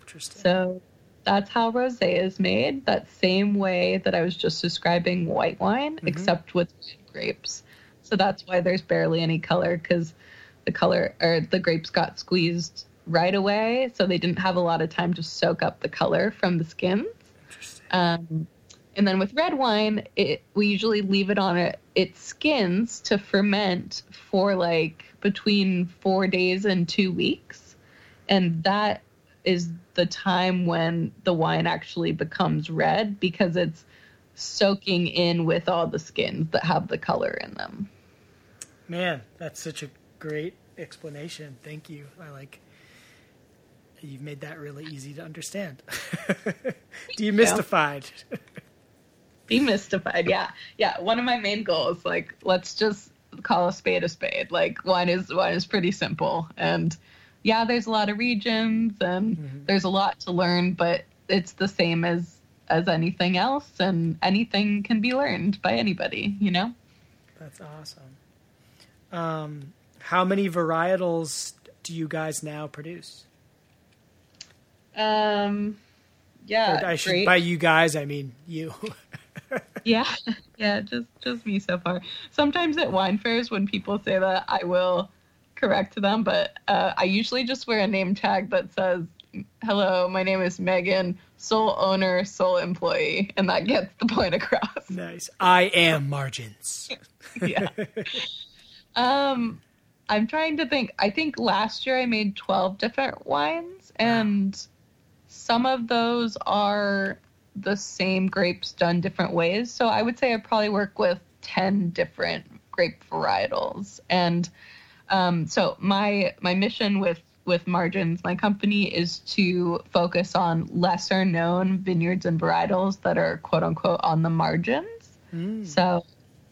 Interesting. So that's how rosé is made. That same way that I was just describing white wine, except with grapes. So that's why there's barely any color because the color or the grapes got squeezed right away, so they didn't have a lot of time to soak up the color from the skins. Um, and then with red wine, it we usually leave it on it its skins to ferment for like between four days and two weeks, and that is the time when the wine actually becomes red because it's soaking in with all the skins that have the color in them. Man, that's such a great explanation. Thank you. I like you've made that really easy to understand. Demystified. demystified yeah yeah one of my main goals like let's just call a spade a spade like wine is wine is pretty simple and yeah there's a lot of regions and there's a lot to learn but it's the same as as anything else and anything can be learned by anybody you know That's awesome. Um, how many varietals do you guys now produce? um yeah Or I should, great. by you guys, I mean you. Yeah, yeah, just just me so far. Sometimes at wine fairs, when people say that, I will correct to them, but uh, I usually just wear a name tag that says, "Hello, my name is Megan, sole owner, sole employee," and that gets the point across. nice. I am margins. yeah. Um, I'm trying to think. I think last year I made 12 different wines, and some of those are the same grapes done different ways. So I would say I probably work with 10 different grape varietals. And um, so my my mission with with Margins, my company, is to focus on lesser known vineyards and varietals that are quote unquote on the margins. So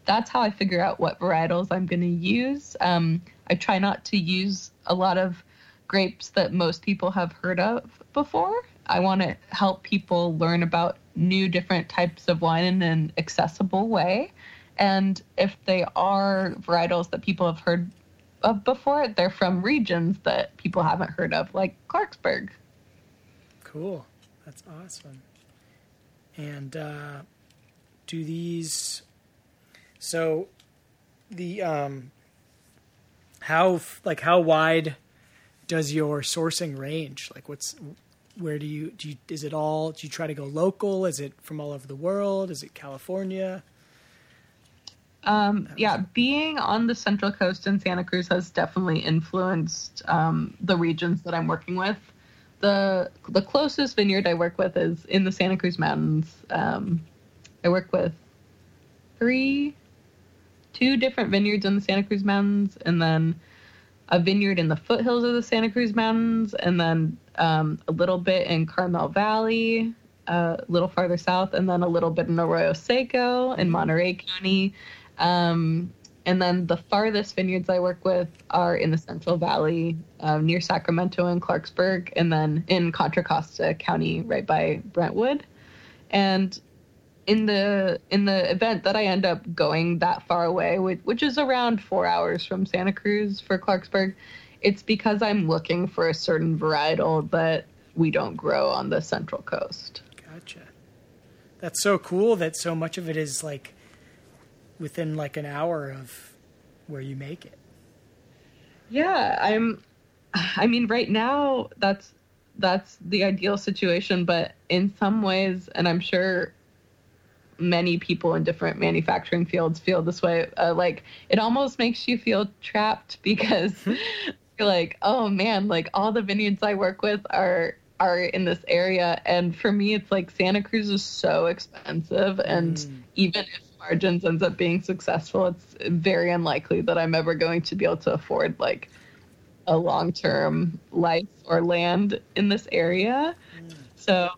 that's how I figure out what varietals I'm going to use. Um, I try not to use a lot of grapes that most people have heard of before. I want to help people learn about new different types of wine in an accessible way. And if they are varietals that people have heard of before, they're from regions that people haven't heard of, like Clarksburg. Cool. That's awesome. And uh, do these? So, the um, how like how wide does your sourcing range? Like, what's where do you do? You, is it all? Do you try to go local? Is it from all over the world? Is it California? Um, yeah, being on the Central Coast in Santa Cruz has definitely influenced um, the regions that I'm working with. the The closest vineyard I work with is in the Santa Cruz Mountains. Um, I work with three, two different vineyards in the Santa Cruz Mountains, and then a vineyard in the foothills of the Santa Cruz Mountains, and then um, a little bit in Carmel Valley, uh, a little farther south, and then a little bit in Arroyo Seco in Monterey County. Um, and then the farthest vineyards I work with are in the Central Valley, uh, near Sacramento and Clarksburg, and then in Contra Costa County, right by Brentwood. And in the in the event that I end up going that far away, which, which is around four hours from Santa Cruz for Clarksburg, it's because I'm looking for a certain varietal that we don't grow on the Central Coast. Gotcha. That's so cool that so much of it is like within like an hour of where you make it. Yeah, I'm I mean right now that's that's the ideal situation, but in some ways and I'm sure many people in different manufacturing fields feel this way uh, like it almost makes you feel trapped because you're like, "Oh man, like all the vineyards I work with are are in this area. And for me it's like Santa Cruz is so expensive. And even if margins ends up being successful it's very unlikely that i'm ever going to be able to afford like a long term life or land in this area. So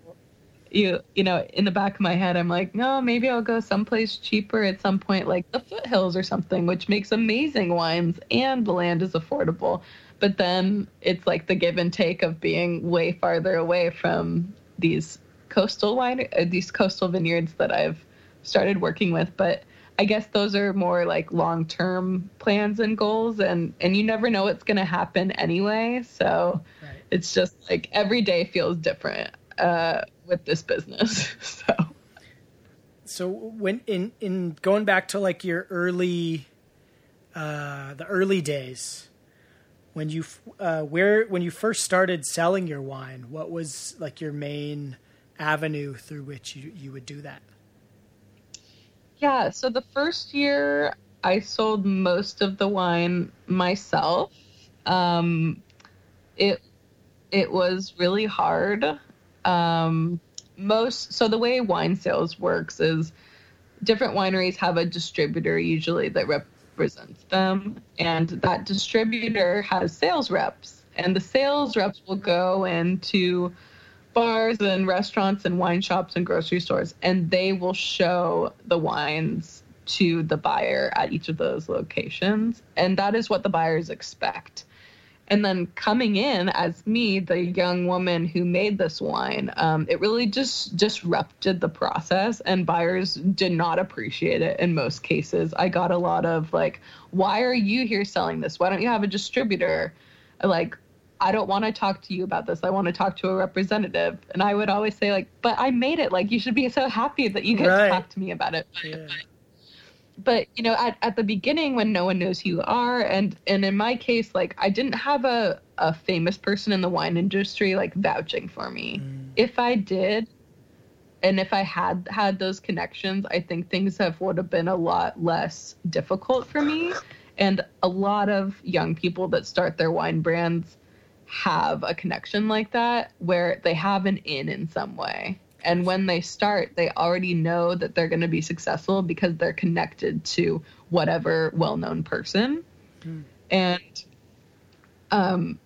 you you know, in the back of my head I'm like, no, maybe I'll go someplace cheaper at some point like the foothills or something, which makes amazing wines and the land is affordable. But then it's like the give and take of being way farther away from these coastal wine uh, these coastal vineyards that I've started working with, but I guess those are more like long term plans and goals, and and you never know what's going to happen anyway. So Right. it's just like every day feels different uh, with this business. So So when in in going back to like your early, uh, the early days, when you uh, where when you first started selling your wine, what was like your main avenue through which you you would do that? Yeah, so the first year I sold most of the wine myself. Um, it it was really hard. Um, most so the way wine sales works is different wineries have a distributor usually that represents them and that distributor has sales reps and the sales reps will go into bars and restaurants and wine shops and grocery stores and they will show the wines to the buyer at each of those locations and that is what the buyers expect. And then coming in as me the young woman who made this wine um, it really just disrupted the process and buyers did not appreciate it in most cases. I got a lot of like why are you here selling this? Why don't you have a distributor? Like i don't want to talk to you about this i want to talk to a representative. And i would always say like but i made it like you should be so happy that you get Right. to talk to me about it. Yeah. but you know at, at the beginning when no one knows who you are and and in my case like i didn't have a, a famous person in the wine industry like vouching for me. Mm. If i did and if i had had those connections i think things have would have been a lot less difficult for me. And a lot of young people that start their wine brands have a connection like that where they have an in in some way. And when they start they already know that they're going to be successful because they're connected to whatever well-known person. And um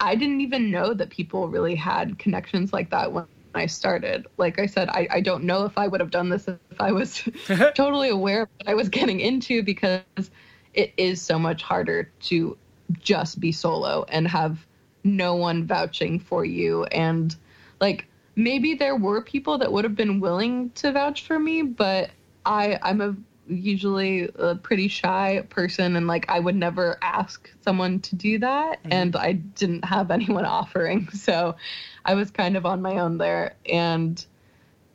i didn't even know that people really had connections like that when i started. Like i said i, I don't know if i would have done this if i was totally aware of what i was getting into because it is so much harder to just be solo and have no one vouching for you. And like maybe there were people that would have been willing to vouch for me but i i'm a usually a pretty shy person and like i would never ask someone to do that. And i didn't have anyone offering. So i was kind of on my own there. And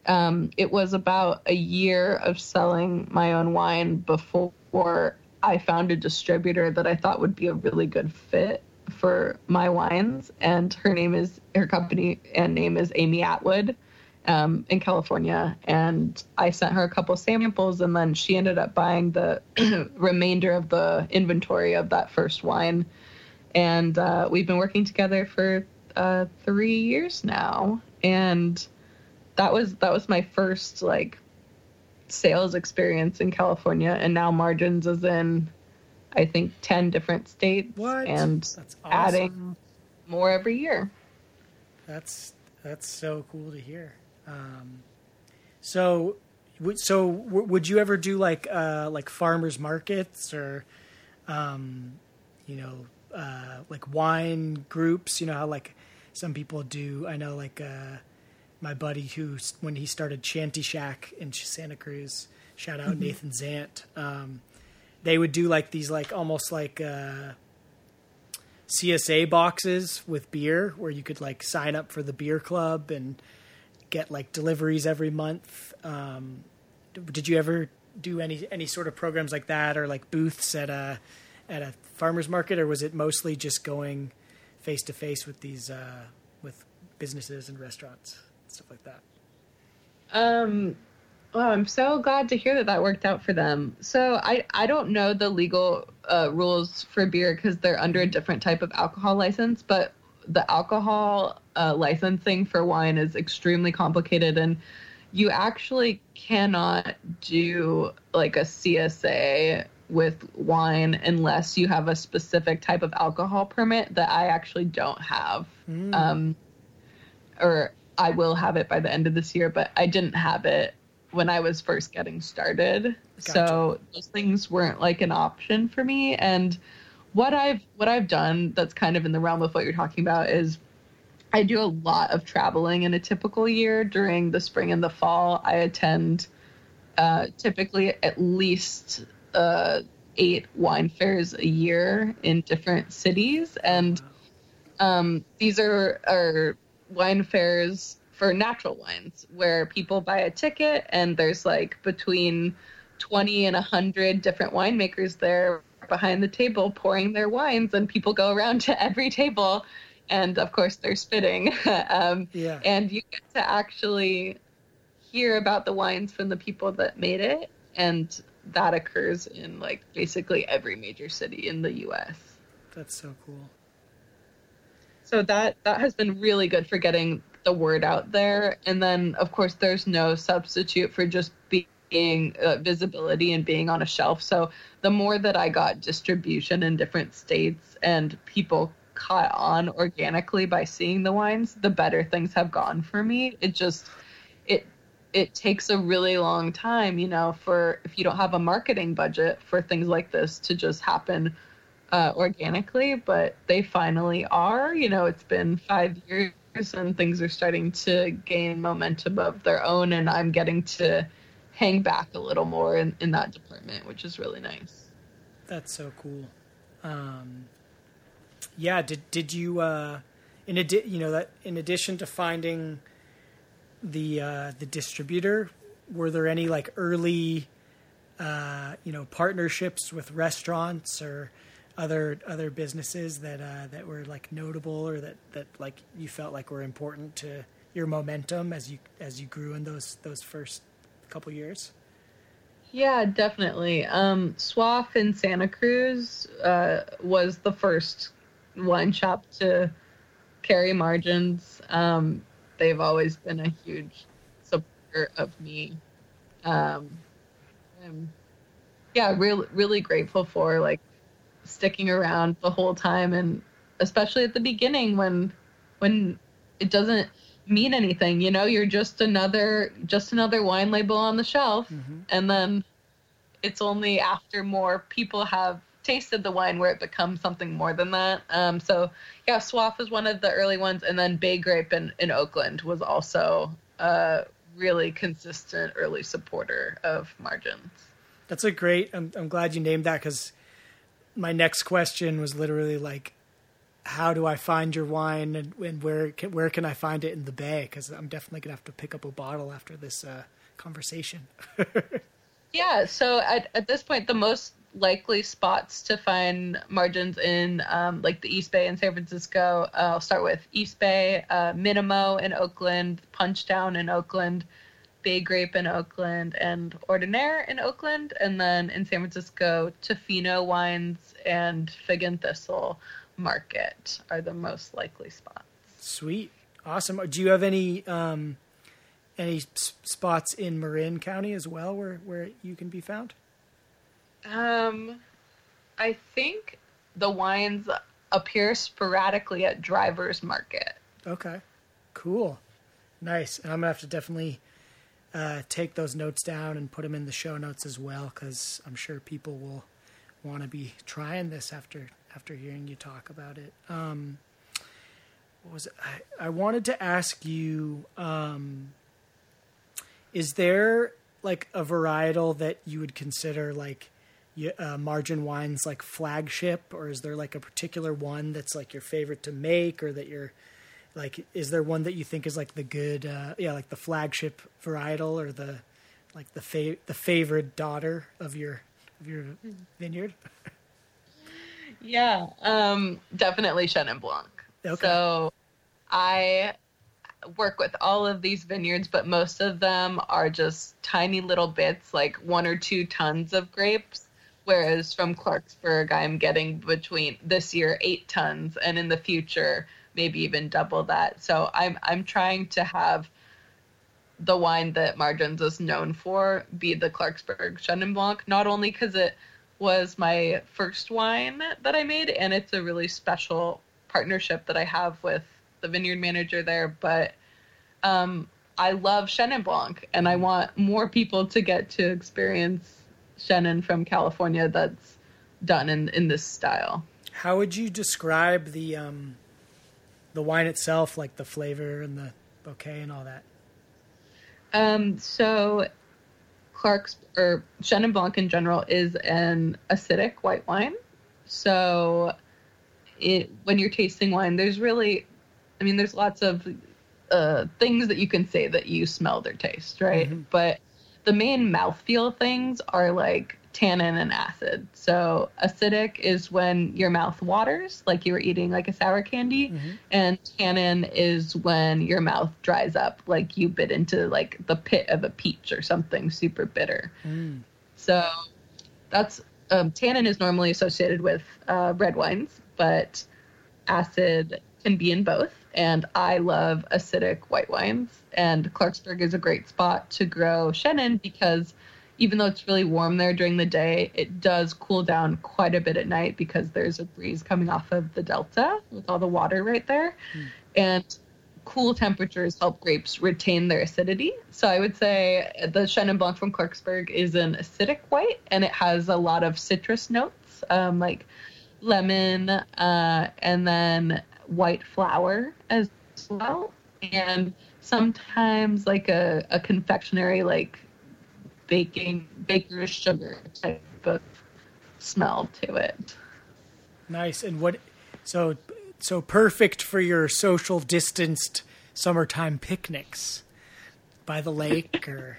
um, it was about a year of selling my own wine before I found a distributor that I thought would be a really good fit for my wines. And her name is, her company and name is Amy Atwood um, in California. And I sent her a couple samples and then she ended up buying the remainder of the inventory of that first wine. And uh, we've been working together for uh, three years now. And that was that was my first like sales experience in California and now margins is in I think 10 different states What? and That's awesome. adding more every year. That's that's so cool to hear. Um, so, would- so w- would you ever do like uh, like farmers markets or, um, you know, uh, like wine groups? You know how like some people do. I know like uh, my buddy who when he started Shanty Shack in Santa Cruz. Shout out Nathan Zant. Um, they would do like these like almost like. Uh, CSA boxes with beer where you could like sign up for the beer club and get like deliveries every month. Um, did you ever do any any sort of programs like that or like booths at a at a farmers market or was it mostly just going face to face with these uh, with businesses and restaurants stuff like that? Um, well, I'm so glad to hear that that worked out for them. So I I don't know the legal uh, rules for beer because they're under a different type of alcohol license, but the alcohol uh, licensing for wine is extremely complicated and you actually cannot do like a CSA with wine unless you have a specific type of alcohol permit that I actually don't have. Mm. Um, or I will have it by the end of this year, but I didn't have it when I was first getting started. So those things weren't like an option for me. And what I've what I've done that's kind of in the realm of what you're talking about is I do a lot of traveling in a typical year during the spring and the fall. I attend uh, typically at least uh, eight wine fairs a year in different cities, and um, these are are wine fairs for natural wines where people buy a ticket and there's like between 20 and 100 different winemakers there behind the table pouring their wines and people go around to every table and of course they're spitting um, Yeah. and you get to actually hear about the wines from the people that made it and that occurs in like basically every major city in the us That's so cool. so that that has been really good for getting the word out there. And then of course there's no substitute for just being uh, visibility and being on a shelf. So the more that i got distribution in different states and people caught on organically by seeing the wines the better things have gone for me. It just it it takes a really long time you know for if you don't have a marketing budget for things like this to just happen uh, organically, but they finally are. You know, it's been five years and things are starting to gain momentum of their own, and I'm getting to hang back a little more in, in that department, which is really nice. That's so cool. Um, yeah. Did did you uh, in adi- you know that in addition to finding the uh, the distributor, were there any like early uh, you know partnerships with restaurants or other other businesses that uh, that were like notable or that that like you felt like were important to your momentum as you as you grew in those those first couple years? Yeah, definitely. Um, Soif in Santa Cruz uh, was the first wine shop to carry margins. Um, they've always been a huge supporter of me. Um, I'm, yeah, really, really grateful for like sticking around the whole time, and especially at the beginning when when it doesn't mean anything. You know, you're just another just another wine label on the shelf, and then it's only after more people have tasted the wine where it becomes something more than that. Um, so yeah, Soif is one of the early ones, and then Bay Grape in, in Oakland was also a really consistent early supporter of margins. That's a great. I'm I'm glad you named that because my next question was literally like, how do I find your wine and, and where can, where can I find it in the Bay? Because I'm definitely gonna have to pick up a bottle after this uh, conversation. Yeah, so at, at this point, the most likely spots to find margins in um, like the East Bay in San Francisco. Uh, I'll start with East Bay, uh, Minimo in Oakland, Punchdown in Oakland, Bay Grape in Oakland, and Ordinaire in Oakland. And then in San Francisco, Tofino Wines and Fig and Thistle Market are the most likely spots. Sweet, awesome. Do you have any um, any spots in Marin County as well where where you can be found? Um, I think the wines appear sporadically at Driver's Market. Okay, cool, nice. And I'm gonna have to definitely uh, take those notes down and put them in the show notes as well, because I'm sure people will want to be trying this after after hearing you talk about it. Um, what was it? I, I wanted to ask you: um, Is there like a varietal that you would consider like uh, margin wines like flagship, or is there like a particular one that's like your favorite to make, or that you're like is there one that you think is like the good uh yeah like the flagship varietal or the like the fa- the favored daughter of your of your vineyard Yeah, um, definitely Chenin Blanc. Okay. So I work with all of these vineyards, but most of them are just tiny little bits, like one or two tons of grapes. Whereas from Clarksburg, I'm getting between this year eight tons, and in the future maybe even double that. So I'm I'm trying to have the wine that Margins is known for be the Clarksburg Chenin Blanc, not only because it was my first wine that I made, and it's a really special partnership that I have with the vineyard manager there. But um, I love Chenin Blanc, and I want more people to get to experience Chenin from California that's done in, in this style. How would you describe the um, the wine itself, like the flavor and the bouquet and all that? Um, so Clark's or Chenin Blanc in general is an acidic white wine. So it when you're tasting wine, there's really, I mean, there's lots of uh, things that you can say that you smell or taste, right? Mhm. But the main mouthfeel things are like tannin and acid. So acidic is when your mouth waters, like you were eating like a sour candy, Mhm. and tannin is when your mouth dries up, like you bit into like the pit of a peach or something super bitter. Mm. So that's um, tannin is normally associated with uh, red wines, but acid can be in both. And I love acidic white wines. And Clarksburg is a great spot to grow Chenin because even though it's really warm there during the day, it does cool down quite a bit at night because there's a breeze coming off of the delta with all the water right there. And cool temperatures help grapes retain their acidity. So I would say the Chenin Blanc from Clarksburg is an acidic white, and it has a lot of citrus notes, um, like lemon, uh, and then white flower as well, and sometimes like a, a confectionery, like baking baker's sugar type of smell to it. Nice. And what? So so perfect for your social distanced summertime picnics by the lake or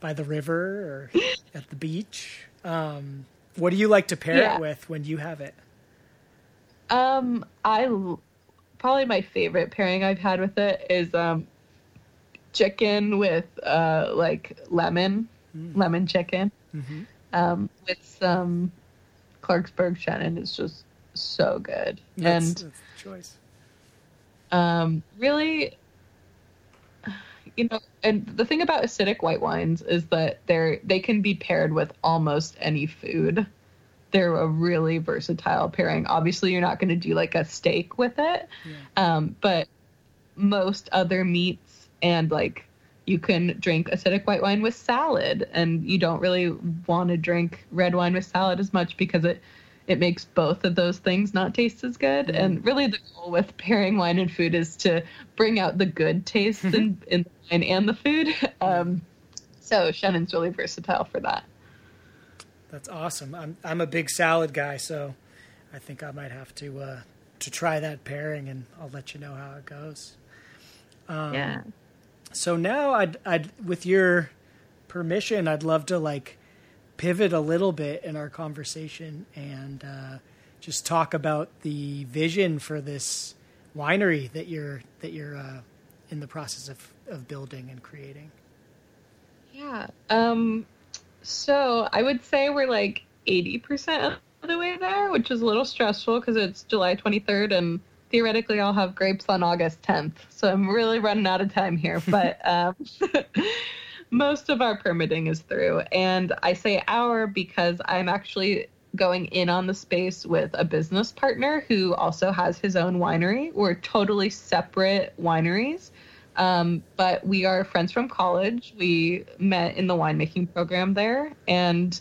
by the river or at the beach. Um, what do you like to pair Yeah. it with when you have it? Um, I probably my favorite pairing I've had with it is um, chicken with uh like lemon, lemon chicken, Mm-hmm. um, with some Clarksburg Chenin is just so good. That's, and that's the choice. um, really you know and the thing about acidic white wines is that they're they can be paired with almost any food. They're a really versatile pairing. Obviously you're not going to do like a steak with it. Um, but most other meats and like you can drink acidic white wine with salad and you don't really want to drink red wine with salad as much because it it makes both of those things not taste as good. And really the goal with pairing wine and food is to bring out the good taste in, in the wine and the food. Um, so Chenin's really versatile for that. That's awesome. I'm I'm a big salad guy, so I think I might have to uh, to try that pairing, and I'll let you know how it goes. yeah So now I'd I'd with your permission, I'd love to like pivot a little bit in our conversation and uh, just talk about the vision for this winery that you're that you're uh, in the process of, of building and creating. Yeah. Um so I would say we're like 80% of the way there, which is a little stressful because it's July 23rd and theoretically I'll have grapes on August 10th. So I'm really running out of time here, but um most of our permitting is through and I say our because I'm actually going in on the space with a business partner who also has his own winery. We're totally separate wineries. Um, but we are friends from college. We met in the winemaking program there, and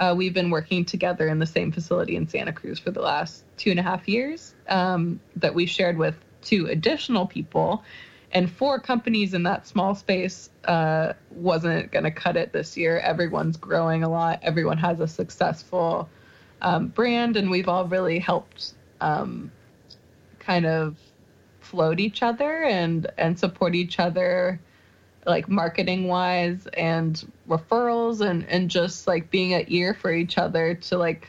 uh, we've been working together in the same facility in Santa Cruz for the last two and a half years. Um, that we shared with two additional people, and four companies in that small space uh, wasn't going to cut it this year. Everyone's growing a lot. Everyone has a successful um, brand, and we've all really helped um, kind of float each other and and support each other like marketing wise and referrals and and just like being an ear for each other to like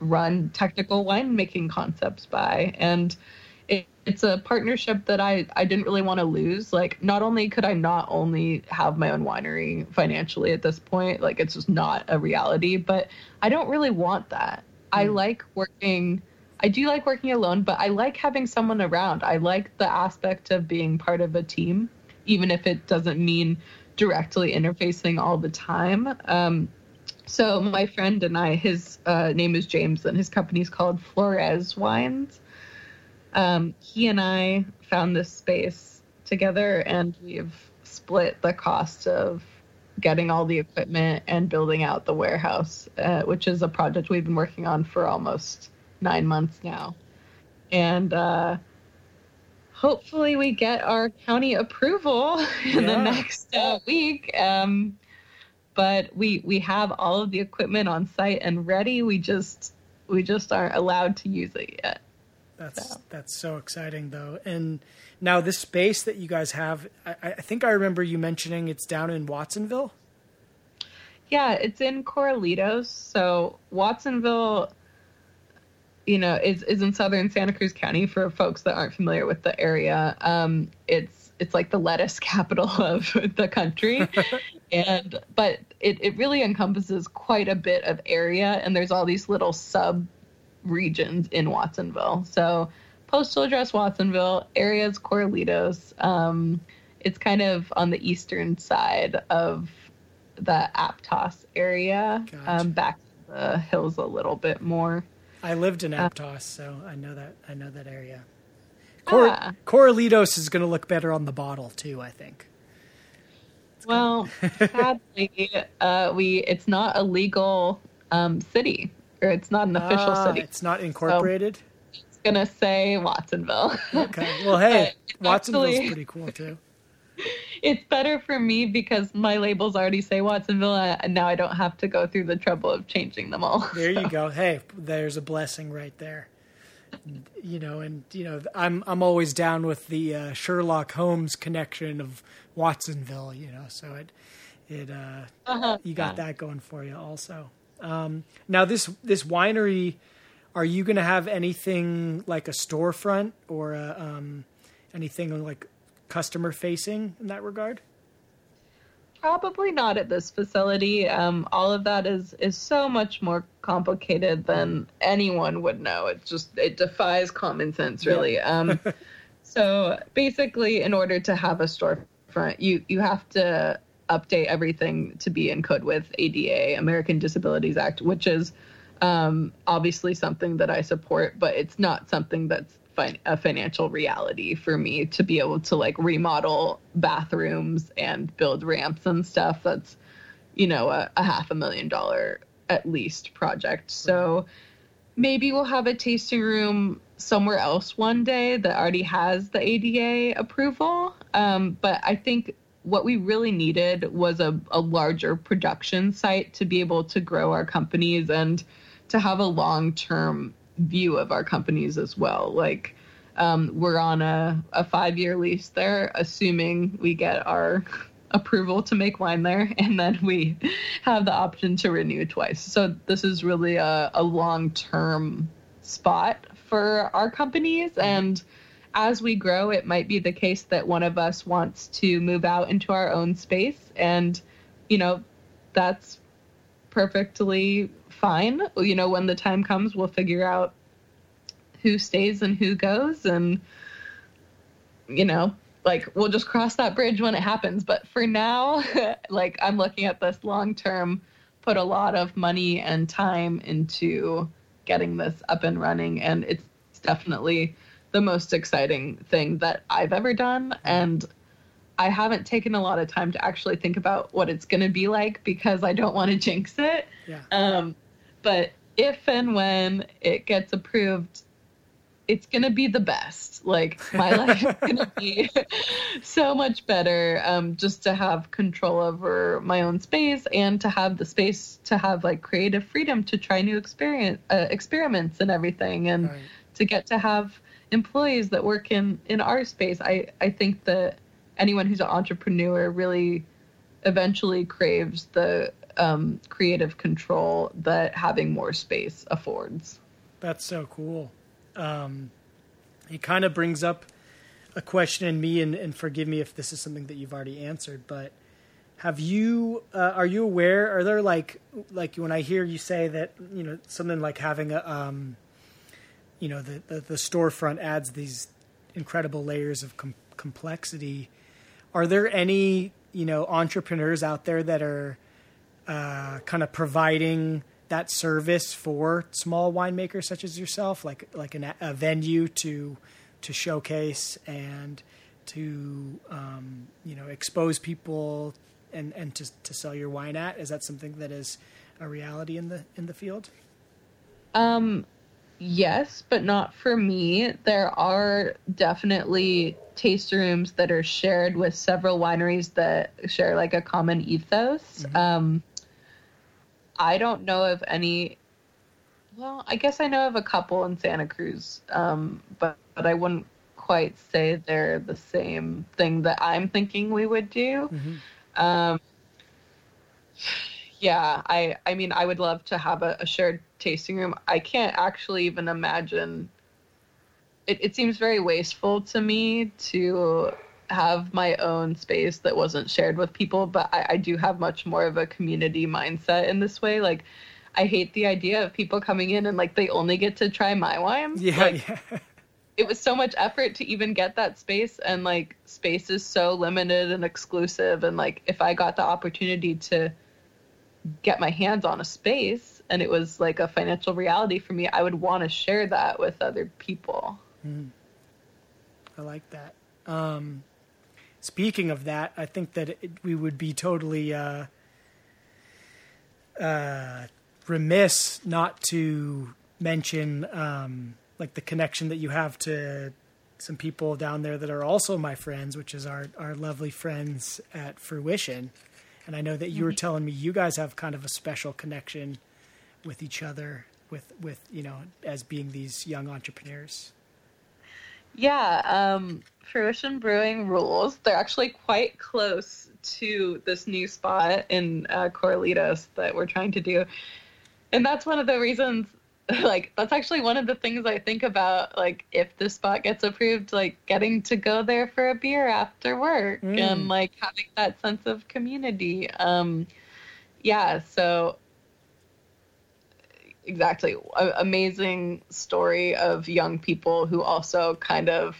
run technical winemaking concepts by. And it, it's a partnership that I I didn't really want to lose. Like not only could I not only have my own winery financially at this point like it's just not a reality but I don't really want that. I mm. like working I do like working alone, but I like having someone around. I like the aspect of being part of a team, even if it doesn't mean directly interfacing all the time. Um, So my friend and I, his uh, name is James, and his company is called Flores Wines. Um, he and I found this space together, and we've split the cost of getting all the equipment and building out the warehouse, uh, which is a project we've been working on for almost nine months now. And uh, hopefully, we get our county approval in Yeah. the next uh, week. Um, but we we have all of the equipment on site and ready. We just we just aren't allowed to use it yet. That's So. that's so exciting though. And now this space that you guys have, I, I think I remember you mentioning it's down in Watsonville. Yeah, it's in Corralitos. So Watsonville, you know, is is in southern Santa Cruz County for folks that aren't familiar with the area. Um, it's it's like the lettuce capital of the country. and but it, it really encompasses quite a bit of area and there's all these little sub regions in Watsonville. So postal address Watsonville, areas Corralitos. Um, it's kind of on the eastern side of the Aptos area, Gotcha. um, back to the hills a little bit more. I lived in Aptos, so I know that I know that area. Cor- Ah. Corralitos is going to look better on the bottle too. I think. Well, sadly, uh, we it's not a legal um, city, or it's not an official Ah, city. It's not incorporated. It's gonna say Watsonville. Okay. Well, hey, It's Watsonville's actually- pretty cool too. It's better for me because my labels already say Watsonville, uh, and now I don't have to go through the trouble of changing them all. There you go. Hey, there's a blessing right there. You know, and you know, I'm I'm always down with the uh, Sherlock Holmes connection of Watsonville. You know, so it it uh, Uh-huh. you got Yeah. that going for you also. Um, now this this winery, are you going to have anything like a storefront or a, um, anything like customer facing in that regard? Probably not at this facility. Um, all of that is is so much more complicated than anyone would know. It just it defies common sense, really. Um, so basically, in order to have a storefront, you you have to update everything to be in code with ADA, American Disabilities Act, which is um, obviously something that I support, but it's not something that's fin- a financial reality for me to be able to like remodel bathrooms and build ramps and stuff. That's, you know, a, a half a million dollar at least project. So maybe we'll have a tasting room somewhere else one day that already has the ADA approval. Um, but I think what we really needed was a, a larger production site to be able to grow our companies and to have a long term view of our companies as well. Like, um, we're on a, a five year lease there, assuming we get our approval to make wine there, and then we have the option to renew twice. So, this is really a, a long term spot for our companies. And as we grow, it might be the case that one of us wants to move out into our own space. And, you know, that's perfectly fine. You know, when the time comes, we'll figure out who stays and who goes. And, you know, like we'll just cross that bridge when it happens. But for now, like I'm looking at this long term, put a lot of money and time into getting this up and running. And it's definitely the most exciting thing that I've ever done. And I haven't taken a lot of time to actually think about what it's going to be like because I don't want to jinx it. Yeah. Um, but if and when it gets approved, it's gonna be the best. Like my life is gonna be so much better. Um, just to have control over my own space and to have the space to have like creative freedom to try new experience uh, experiments and everything, and Right. to get to have employees that work in in our space. I I think that anyone who's an entrepreneur really eventually craves the um, creative control that having more space affords. That's so cool. Um, it kind of brings up a question in me, and, and forgive me if this is something that you've already answered, but have you uh, are you aware? Are there like like when I hear you say that you know something like having a um, you know the, the the storefront adds these incredible layers of com- complexity. Are there any you know entrepreneurs out there that are uh, kind of providing that service for small winemakers such as yourself, like like an, a venue to to showcase and to um, you know expose people and and to to sell your wine at? Is that something that is a reality in the in the field? Um, yes, but not for me. There are definitely taste rooms that are shared with several wineries that share like a common ethos. Mm-hmm. Um, I don't know of any. Well, I guess I know of a couple in Santa Cruz, um, but but I wouldn't quite say they're the same thing that I'm thinking we would do. Mm-hmm. Um, yeah, I I mean I would love to have a, a shared tasting room. I can't actually even imagine. It, it seems very wasteful to me to have my own space that wasn't shared with people, but I, I do have much more of a community mindset in this way. Like, I hate the idea of people coming in and like they only get to try my wine. Yeah, like, yeah. it was so much effort to even get that space and like space is so limited and exclusive and like if i got the opportunity to get my hands on a space and it was like a financial reality for me i would want to share that with other people mm. i like that um, speaking of that i think that it, we would be totally uh, uh, remiss not to mention um, like the connection that you have to some people down there that are also my friends, which is our our lovely friends at Fruition. And I know that you were mm-hmm. telling me you guys have kind of a special connection with each other, with with you know, as being these young entrepreneurs. Yeah, um, Fruition Brewing rules. They're actually quite close to this new spot in uh, Corralitos that we're trying to do, and that's one of the reasons like that's actually one of the things I think about like if the spot gets approved like getting to go there for a beer after work mm. and like having that sense of community um yeah so exactly. A- amazing story of young people who also kind of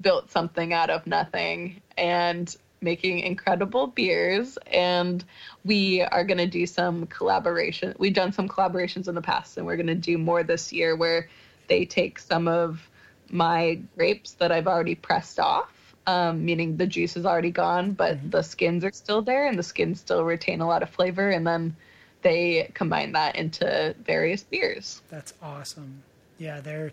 built something out of nothing and making incredible beers. And we are going to do some collaboration we've done some collaborations in the past and we're going to do more this year where they take some of my grapes that i've already pressed off um, meaning the juice is already gone but mm-hmm. the skins are still there and the skins still retain a lot of flavor. And then they combine that into various beers that's awesome yeah they're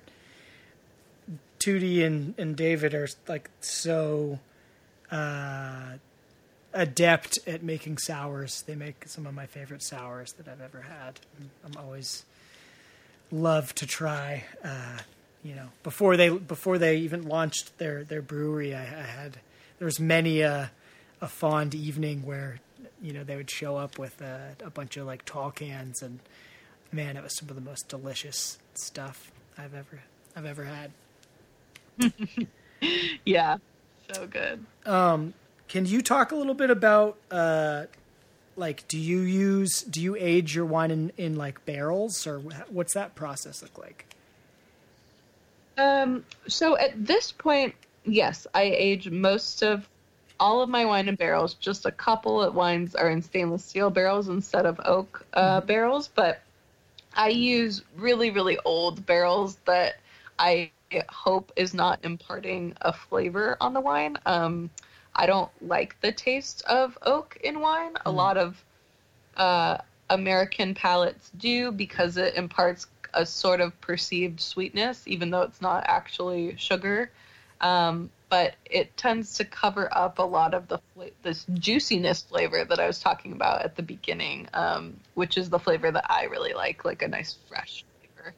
Tootie and, and David are like so uh, adept at making sours. They make some of my favorite sours that I've ever had. I'm always love to try. Uh, you know, before they before they even launched their their brewery, I, I had there was many a a fond evening where you know they would show up with a, a bunch of like tall cans and man, it was some of the most delicious stuff I've ever I've ever had. yeah, so good. Um, can you talk a little bit about uh, like do you use do you age your wine in, in like barrels or what's that process look like? Um, so at this point, yes, I age most of all of my wine in barrels. Just a couple of wines are in stainless steel barrels instead of oak uh, mm-hmm. barrels, but I use really really old barrels that I hope is not imparting a flavor on the wine. Um, I don't like the taste of oak in wine. Mm. A lot of uh, American palates do because it imparts a sort of perceived sweetness, even though it's not actually sugar. Um, but it tends to cover up a lot of the fla- this juiciness flavor that I was talking about at the beginning, um, which is the flavor that I really like, like a nice fresh flavor.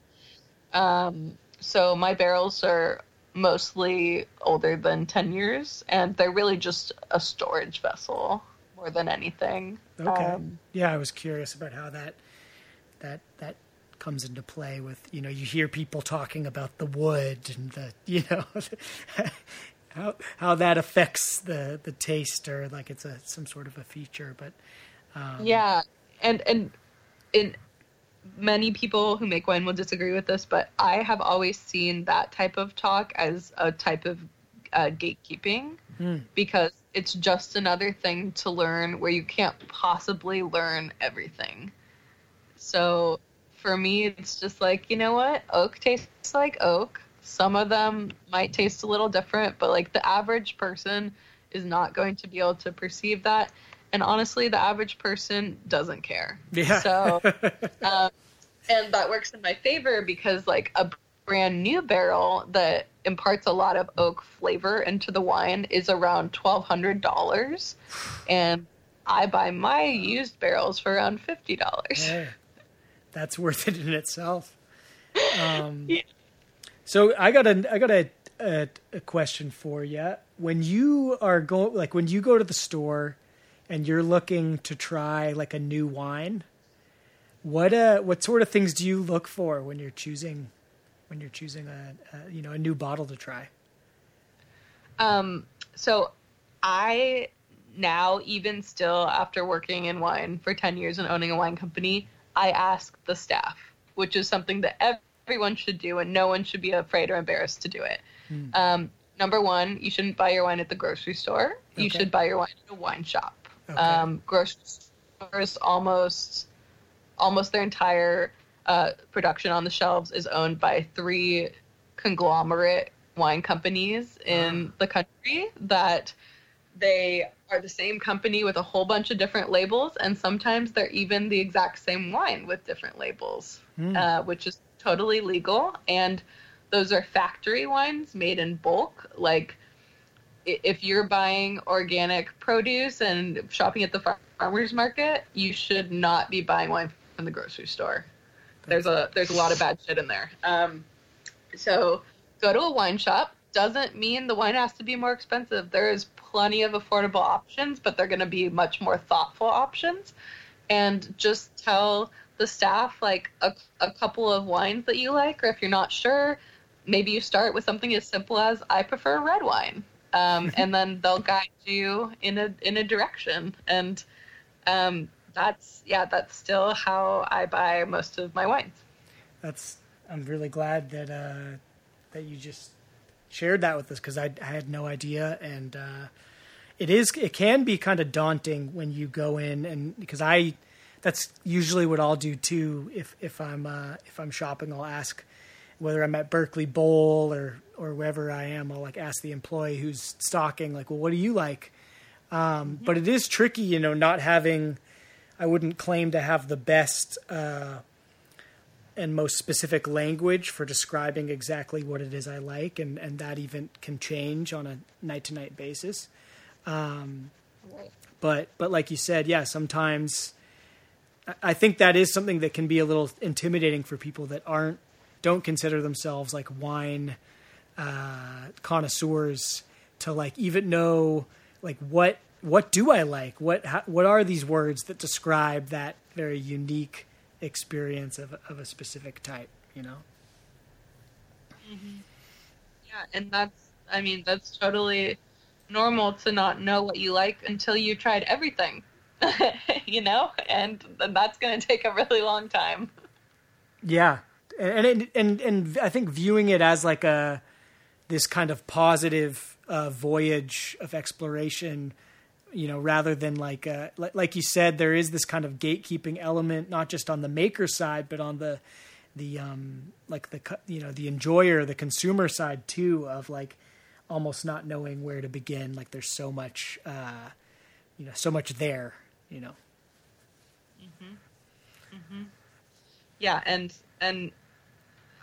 Um, so my barrels are mostly older than 10 years and they're really just a storage vessel more than anything. Okay. Um, yeah, I was curious about how that that that comes into play with, you know, you hear people talking about the wood and the, you know, how how that affects the the taste or like it's a some sort of a feature, but um, Yeah. And and in many people who make wine will disagree with this, but I have always seen that type of talk as a type of uh, gatekeeping mm. because it's just another thing to learn where you can't possibly learn everything. So for me, it's just like, you know what? Oak tastes like oak. Some of them might taste a little different, but like the average person is not going to be able to perceive that. And honestly, the average person doesn't care. Yeah. So, um, and that works in my favor because like a brand new barrel that imparts a lot of oak flavor into the wine is around twelve hundred dollars, and I buy my used barrels for around fifty dollars. Yeah. That's worth it in itself. Um, Yeah. So I got a I got a, a a question for you. When you are going like when you go to the store and you're looking to try like a new wine, what uh what sort of things do you look for when you're choosing when you're choosing a, a you know a new bottle to try? Um, so I now, even still after working in wine for 10 years and owning a wine company, I ask the staff, which is something that everyone should do and no one should be afraid or embarrassed to do it. Hmm. Um, number one, you shouldn't buy your wine at the grocery store. You Okay. should buy your wine at a wine shop. Okay. Um, grocery stores almost almost their entire uh, production on the shelves is owned by three conglomerate wine companies in the country that they are the same company with a whole bunch of different labels and sometimes they're even the exact same wine with different labels Hmm. uh, which is totally legal and those are factory wines made in bulk. Like if you're buying organic produce and shopping at the farmers market you should not be buying wine from the grocery store. There's a there's a lot of bad shit in there. Um, so go to a wine shop. Doesn't mean the wine has to be more expensive. There is plenty of affordable options but they're going to be much more thoughtful options. And just tell the staff like a, a couple of wines that you like or if you're not sure maybe you start with something as simple as i prefer red wine. Um, and then they'll guide you in a in a direction. And um, that's yeah that's still how i buy most of my wines. That's I'm really glad that uh, that you just shared that with us because I, I had no idea. And uh, it is it can be kind of daunting when you go in and because I that's usually what I'll do too if if I'm uh, if I'm shopping I'll ask whether I'm at Berkeley Bowl or or wherever I am I'll like ask the employee who's stocking like well what do you like? Um, but it is tricky you know not having I wouldn't claim to have the best uh, and most specific language for describing exactly what it is I like, and, and that even can change on a night to night basis. Um, but but like you said, yeah, sometimes I- think that is something that can be a little intimidating for people that aren't don't consider themselves like wine uh, connoisseurs to like even know like what what do I like? What how, what are these words that describe that very unique experience of of a specific type you know? Yeah, and that's I mean that's totally normal to not know what you like until you tried everything. you know, and that's going to take a really long time. Yeah, and and and and I think viewing it as like a this kind of positive uh, voyage of exploration, you know, rather than like like like you said, there is this kind of gatekeeping element, not just on the maker side, but on the the um like the you know the enjoyer, the consumer side too, of like almost not knowing where to begin. Like there's so much, uh, you know, so much there, you know. Mhm, mhm. Yeah, and and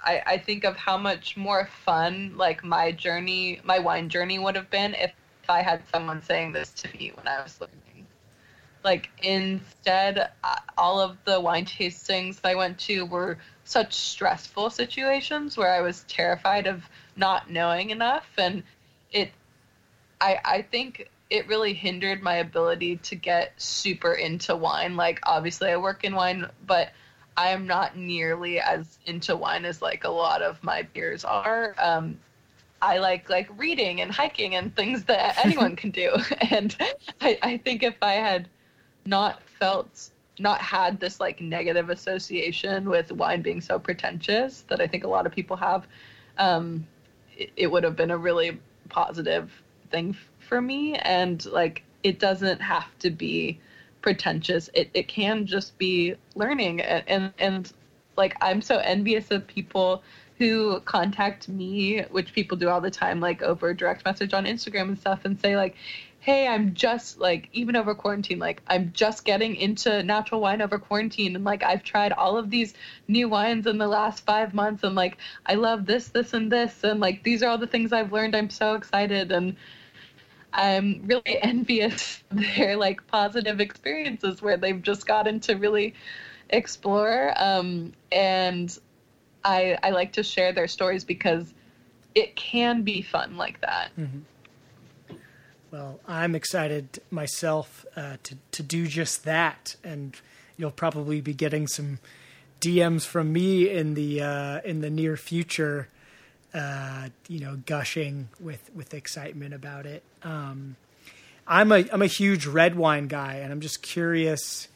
I I think of how much more fun like my journey, my wine journey would have been if I had someone saying this to me when I was learning. Like instead, uh, all of the wine tastings I went to were such stressful situations where I was terrified of not knowing enough, and it. I I think it really hindered my ability to get super into wine. Like obviously I work in wine, but I am not nearly as into wine as like a lot of my peers are. Um, I like like reading and hiking and things that anyone can do. And I, I think if I had not felt not had this like negative association with wine being so pretentious that I think a lot of people have, um, it, it would have been a really positive thing for me, and like it doesn't have to be pretentious. It it can just be learning, and and, and like I'm so envious of people who contact me, which people do all the time, like over direct message on Instagram and stuff, and say like, "Hey, I'm just like even over quarantine, like I'm just getting into natural wine over quarantine, and like I've tried all of these new wines in the last five months, and like I love this, this, and this, and like these are all the things I've learned. I'm so excited, and I'm really envious of their like positive experiences where they've just gotten to really explore. Um, and I, I like to share their stories because it can be fun like that. Mm-hmm. Well, I'm excited myself uh, to to do just that, and you'll probably be getting some DMs from me in the uh, in the near future. Uh, you know, gushing with with excitement about it. Um, I'm a I'm a huge red wine guy, and I'm just curious.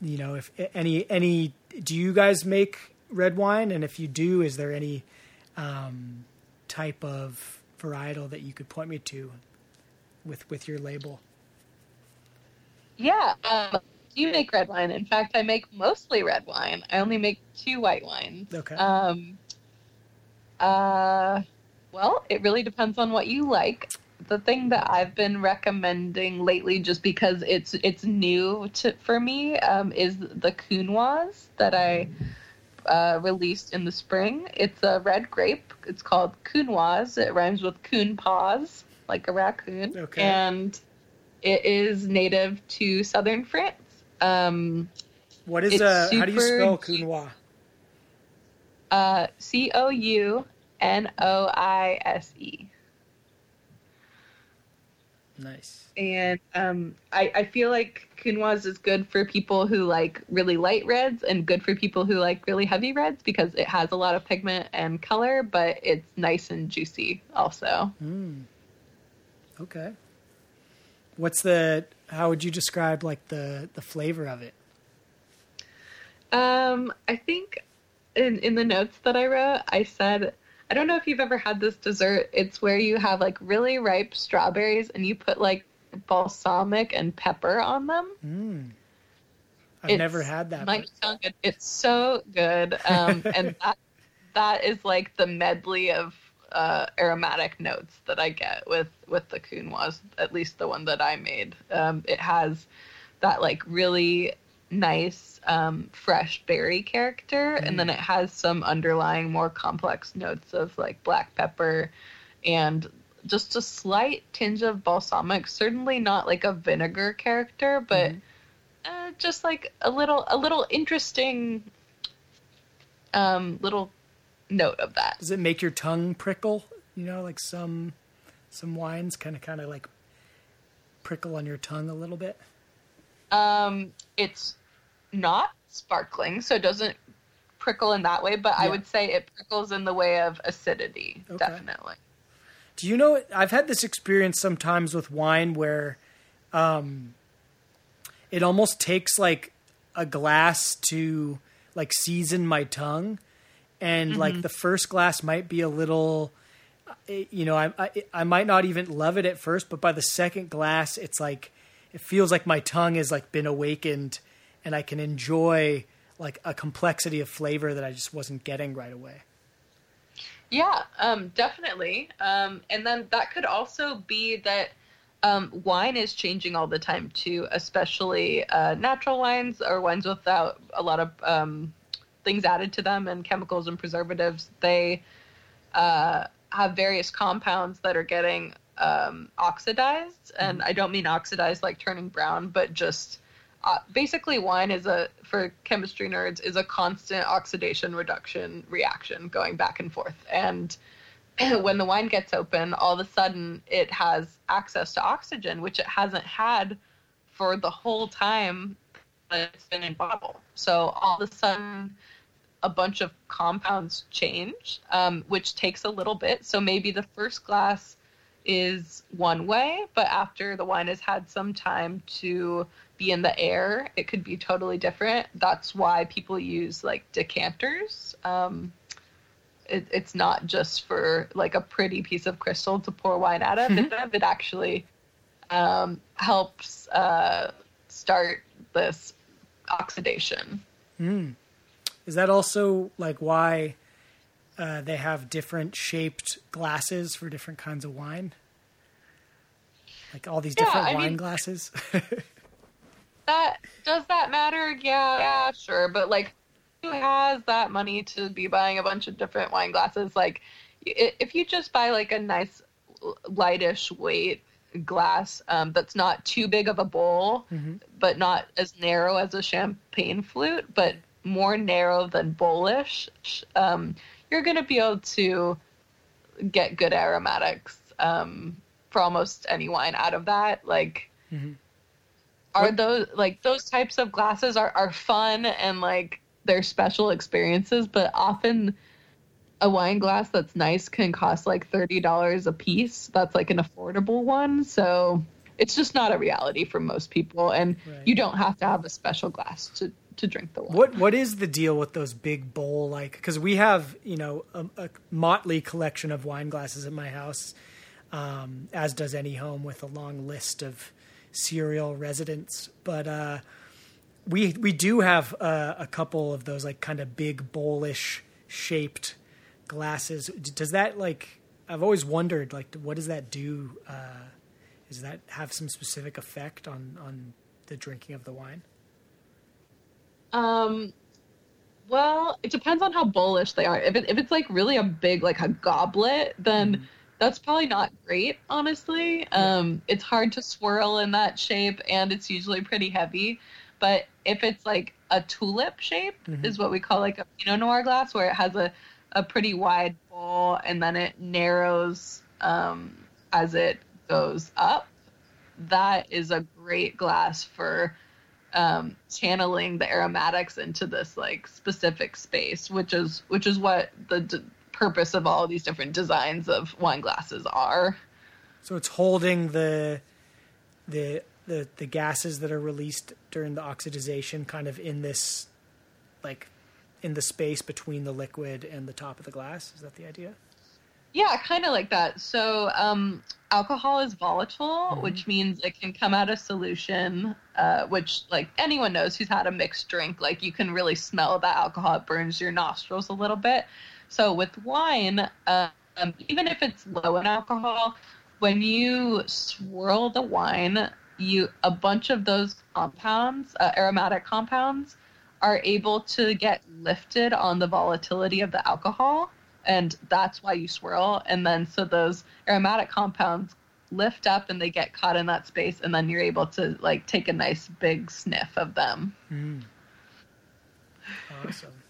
You know, if any any do you guys make red wine? And if you do, is there any um, type of varietal that you could point me to with with your label? Yeah, um, you make red wine. In fact, I make mostly red wine. I only make two white wines. Okay. Um, uh, well, it really depends on what you like. The thing that I've been recommending lately, just because it's it's new to for me, um, is the Counoise that I uh, released in the spring. It's a red grape. It's called Counoise. It rhymes with coon paws, like a raccoon. Okay. And it is native to southern France. Um, what is it's uh? How do you spell Counoise? uh, C O U N O I S E. Nice. and um, I, I feel like Counoise is good for people who like really light reds and good for people who like really heavy reds because it has a lot of pigment and color, but it's nice and juicy also. Mm. Okay. What's the? How would you describe like the the flavor of it? Um, I think in in the notes that I wrote, I said I don't know if you've ever had this dessert. It's where you have like really ripe strawberries and you put like balsamic and pepper on them. Mm. I've It's- never had that. Sound good. It's so good, um, and that that is like the medley of uh, aromatic notes that I get with with the Counoise. At least the one that I made. Um, it has that like really nice um, fresh berry character, and then it has some underlying more complex notes of like black pepper and just a slight tinge of balsamic. Certainly not like a vinegar character, but uh, just like a little a little interesting um little note of that Does it make your tongue prickle? You know, like some some wines kind of kind of like prickle on your tongue a little bit. um it's not sparkling so it doesn't prickle in that way but i would say it prickles in the way of acidity Okay. definitely Do you know? I've had this experience sometimes with wine where, um, it almost takes like a glass to like season my tongue, and like the first glass might be a little, uh, you know, I, I I might not even love it at first, but by the second glass, it's like it feels like my tongue has like been awakened, and I can enjoy like a complexity of flavor that I just wasn't getting right away. Yeah, um, definitely. Um, and then that could also be that um, wine is changing all the time too, especially uh, natural wines or wines without a lot of um, things added to them and chemicals and preservatives. They uh, have various compounds that are getting um, oxidized, and I don't mean oxidized like turning brown, but just uh, basically wine is a for chemistry nerds is a constant oxidation reduction reaction going back and forth. And when the wine gets open all of a sudden it has access to oxygen which it hasn't had for the whole time that it's been in bottle. So all of a sudden a bunch of compounds change um, which takes a little bit. So maybe the first glass is one way but after the wine has had some time to be in the air, it could be totally different. That's why people use like decanters. Um, it, it's not just for like a pretty piece of crystal to pour wine out of. Mhm. It, actually um, helps uh, start this oxidation. Mm. Is that also like why uh, they have different shaped glasses for different kinds of wine? Like all these Yeah, different I wine mean- glasses. That does that matter? Yeah, yeah, sure. But like, who has that money to be buying a bunch of different wine glasses? Like, if you just buy like a nice lightish weight glass um, that's not too big of a bowl, Mhm. but not as narrow as a champagne flute, but more narrow than bowlish, um, you're going to be able to get good aromatics um, for almost any wine out of that. Like, Mhm. Are What- those like those types of glasses are, are fun and like they're special experiences, but often a wine glass that's nice can cost like thirty dollars a piece. That's like an affordable one, so it's just not a reality for most people, and Right. you don't have to have a special glass to to drink the wine. What what is the deal with those big bowl like? Because we have you know a, a motley collection of wine glasses at my house, um, as does any home with a long list of serial residents. But uh, we we do have uh, a couple of those like kind of big bowlish shaped glasses. Does that like? I've always wondered like what does that do? Uh, does that have some specific effect on on the drinking of the wine? Um, well, it depends on how bullish they are. If it, if it's like really a big like a goblet, then that's probably not great. Honestly, um, it's hard to swirl in that shape, and it's usually pretty heavy. But if it's like a tulip shape, Mhm. is what we call like a Pinot Noir glass, where it has a a pretty wide bowl and then it narrows um, as it goes up. That is a great glass for um, channeling the aromatics into this like specific space, which is which is what the purpose of all these different designs of wine glasses are. So it's holding the the the the gases that are released during the oxidization kind of in this like in the space between the liquid and the top of the glass. Is that the idea? Yeah, kind of like that. So, um, alcohol is volatile, which means it can come out of solution, uh, which, like, anyone knows who's had a mixed drink, like, you can really smell that alcohol. It burns your nostrils a little bit. So, with wine, um, even if it's low in alcohol, when you swirl the wine, you a bunch of those compounds, uh, aromatic compounds, are able to get lifted on the volatility of the alcohol and that's why you swirl and then so those aromatic compounds lift up and they get caught in that space and then you're able to like take a nice big sniff of them Mm. Awesome.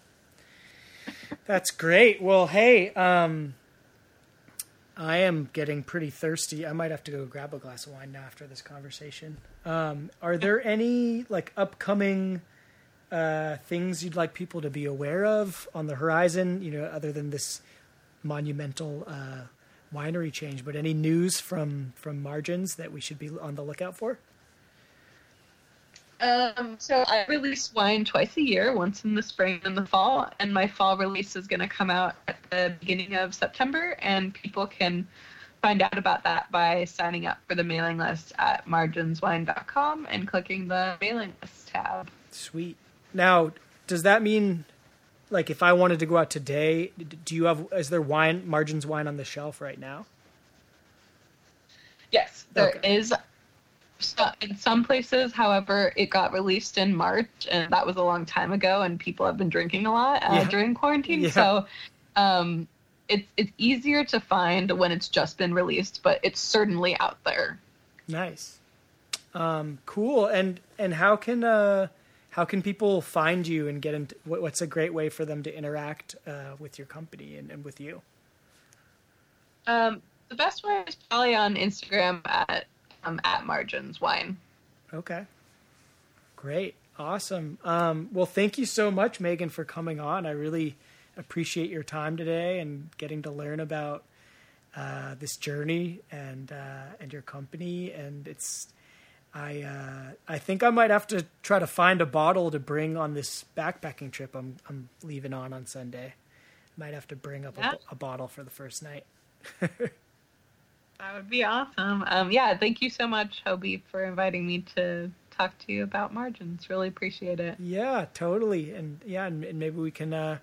That's great. Well, hey, um, I am getting pretty thirsty. I might have to go grab a glass of wine now after this conversation. Um, are there any like upcoming uh, things you'd like people to be aware of on the horizon? You know, other than this monumental uh, winery change, but any news from from margins that we should be on the lookout for? Um, so i release wine twice a year once in the spring and the fall and my fall release is going to come out at the beginning of september and people can find out about that by signing up for the mailing list at marginswine.com and clicking the mailing list tab Sweet. Now, does that mean, like, if I wanted to go out today, do you have? Is there wine margins wine on the shelf right now? Yes, there Okay. is. So in some places, however, it got released in March, and that was a long time ago, and people have been drinking a lot uh, Yeah. during quarantine. Yeah. So, um, it's it's easier to find when it's just been released, but it's certainly out there. Nice. Um, cool. And and how can uh, how can people find you and get into? What, what's a great way for them to interact uh, with your company and, and with you? Um, the best way is probably on Instagram at um, at Margins Wine. Okay. Great. Awesome. Um, well, thank you so much, Megan, for coming on. I really appreciate your time today and getting to learn about uh, this journey and uh, and your company. And it's I uh, I think I might have to try to find a bottle to bring on this backpacking trip I'm I'm leaving on on Sunday. Might have to bring up Yeah. a, a bottle for the first night. That would be awesome. Um, yeah, thank you so much, Hobie, for inviting me to talk to you about margins. Really appreciate it. Yeah, totally. And yeah, and, and maybe we can uh,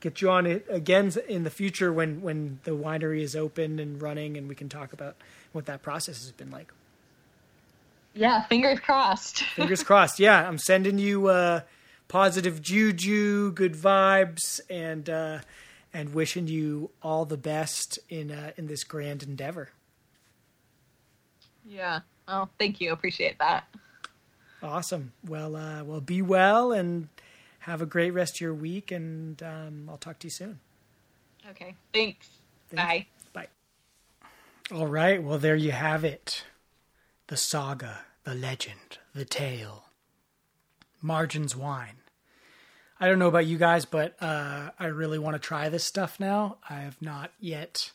get you on it again in the future when when the winery is open and running, and we can talk about what that process has been like. Yeah, fingers crossed. Fingers crossed. Yeah, I'm sending you uh, positive juju, good vibes, and uh, and wishing you all the best in uh, in this grand endeavor. Yeah. Oh, thank you. Appreciate that. Awesome. Well, uh, well, be well and have a great rest of your week, and um, I'll talk to you soon. Okay. Thanks. Thanks. Bye. Bye. All right. Well, there you have it. The saga, the legend, the tale. Margins wine. I don't know about you guys, but uh, I really want to try this stuff now. I have not yet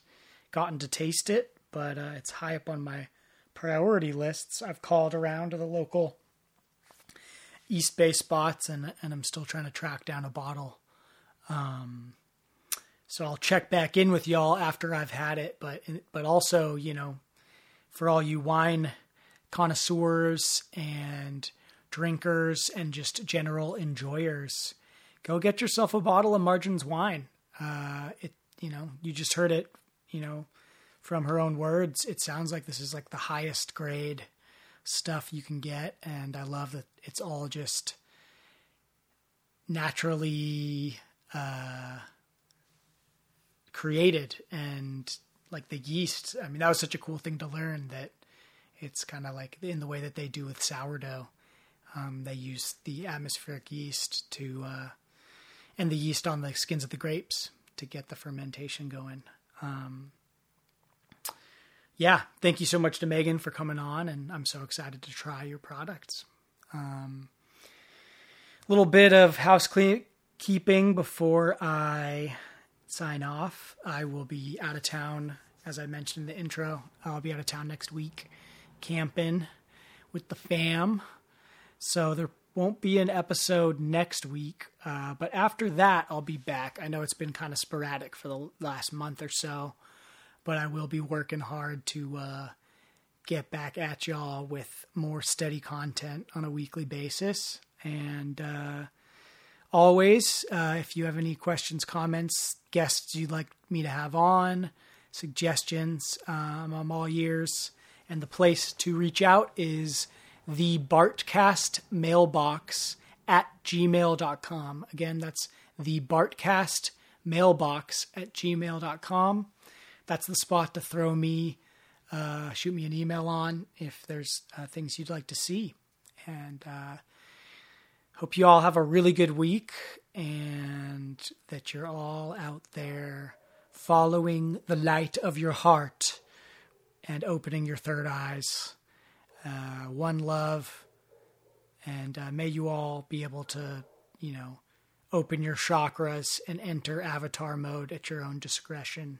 gotten to taste it, but uh, it's high up on my priority lists. I've called around to the local East Bay spots, and and I'm still trying to track down a bottle. Um, so I'll check back in with y'all after I've had it, but but also you know, for all you wine connoisseurs and drinkers and just general enjoyers, go get yourself a bottle of Margins wine. Uh, it you know you just heard it you know from her own words. It sounds like this is like the highest grade stuff you can get, and I love that it's all just naturally uh, created and like the yeast. I mean, that was such a cool thing to learn that it's kind of like in the way that they do with sourdough. Um, they use the atmospheric yeast to, uh, and the yeast on the skins of the grapes to get the fermentation going. Um, yeah, thank you so much to Megan for coming on, and I'm so excited to try your products. Um, little bit of housekeeping before I sign off. I will be out of town, as I mentioned in the intro. I'll be out of town next week, camping with the fam. So there won't be an episode next week, uh, but after that, I'll be back. I know it's been kind of sporadic for the last month or so, but I will be working hard to uh, get back at y'all with more steady content on a weekly basis. And uh, always, uh, if you have any questions, comments, guests you'd like me to have on, suggestions, um, I'm all ears. And the place to reach out is the Bartcast mailbox at gmail.com. Again, that's the Bartcast mailbox at gmail.com. That's the spot to throw me, uh, shoot me an email on if there's uh, things you'd like to see. And uh, hope you all have a really good week and that you're all out there following the light of your heart and opening your third eyes. Uh, one love, and uh, may you all be able to, you know, open your chakras and enter avatar mode at your own discretion.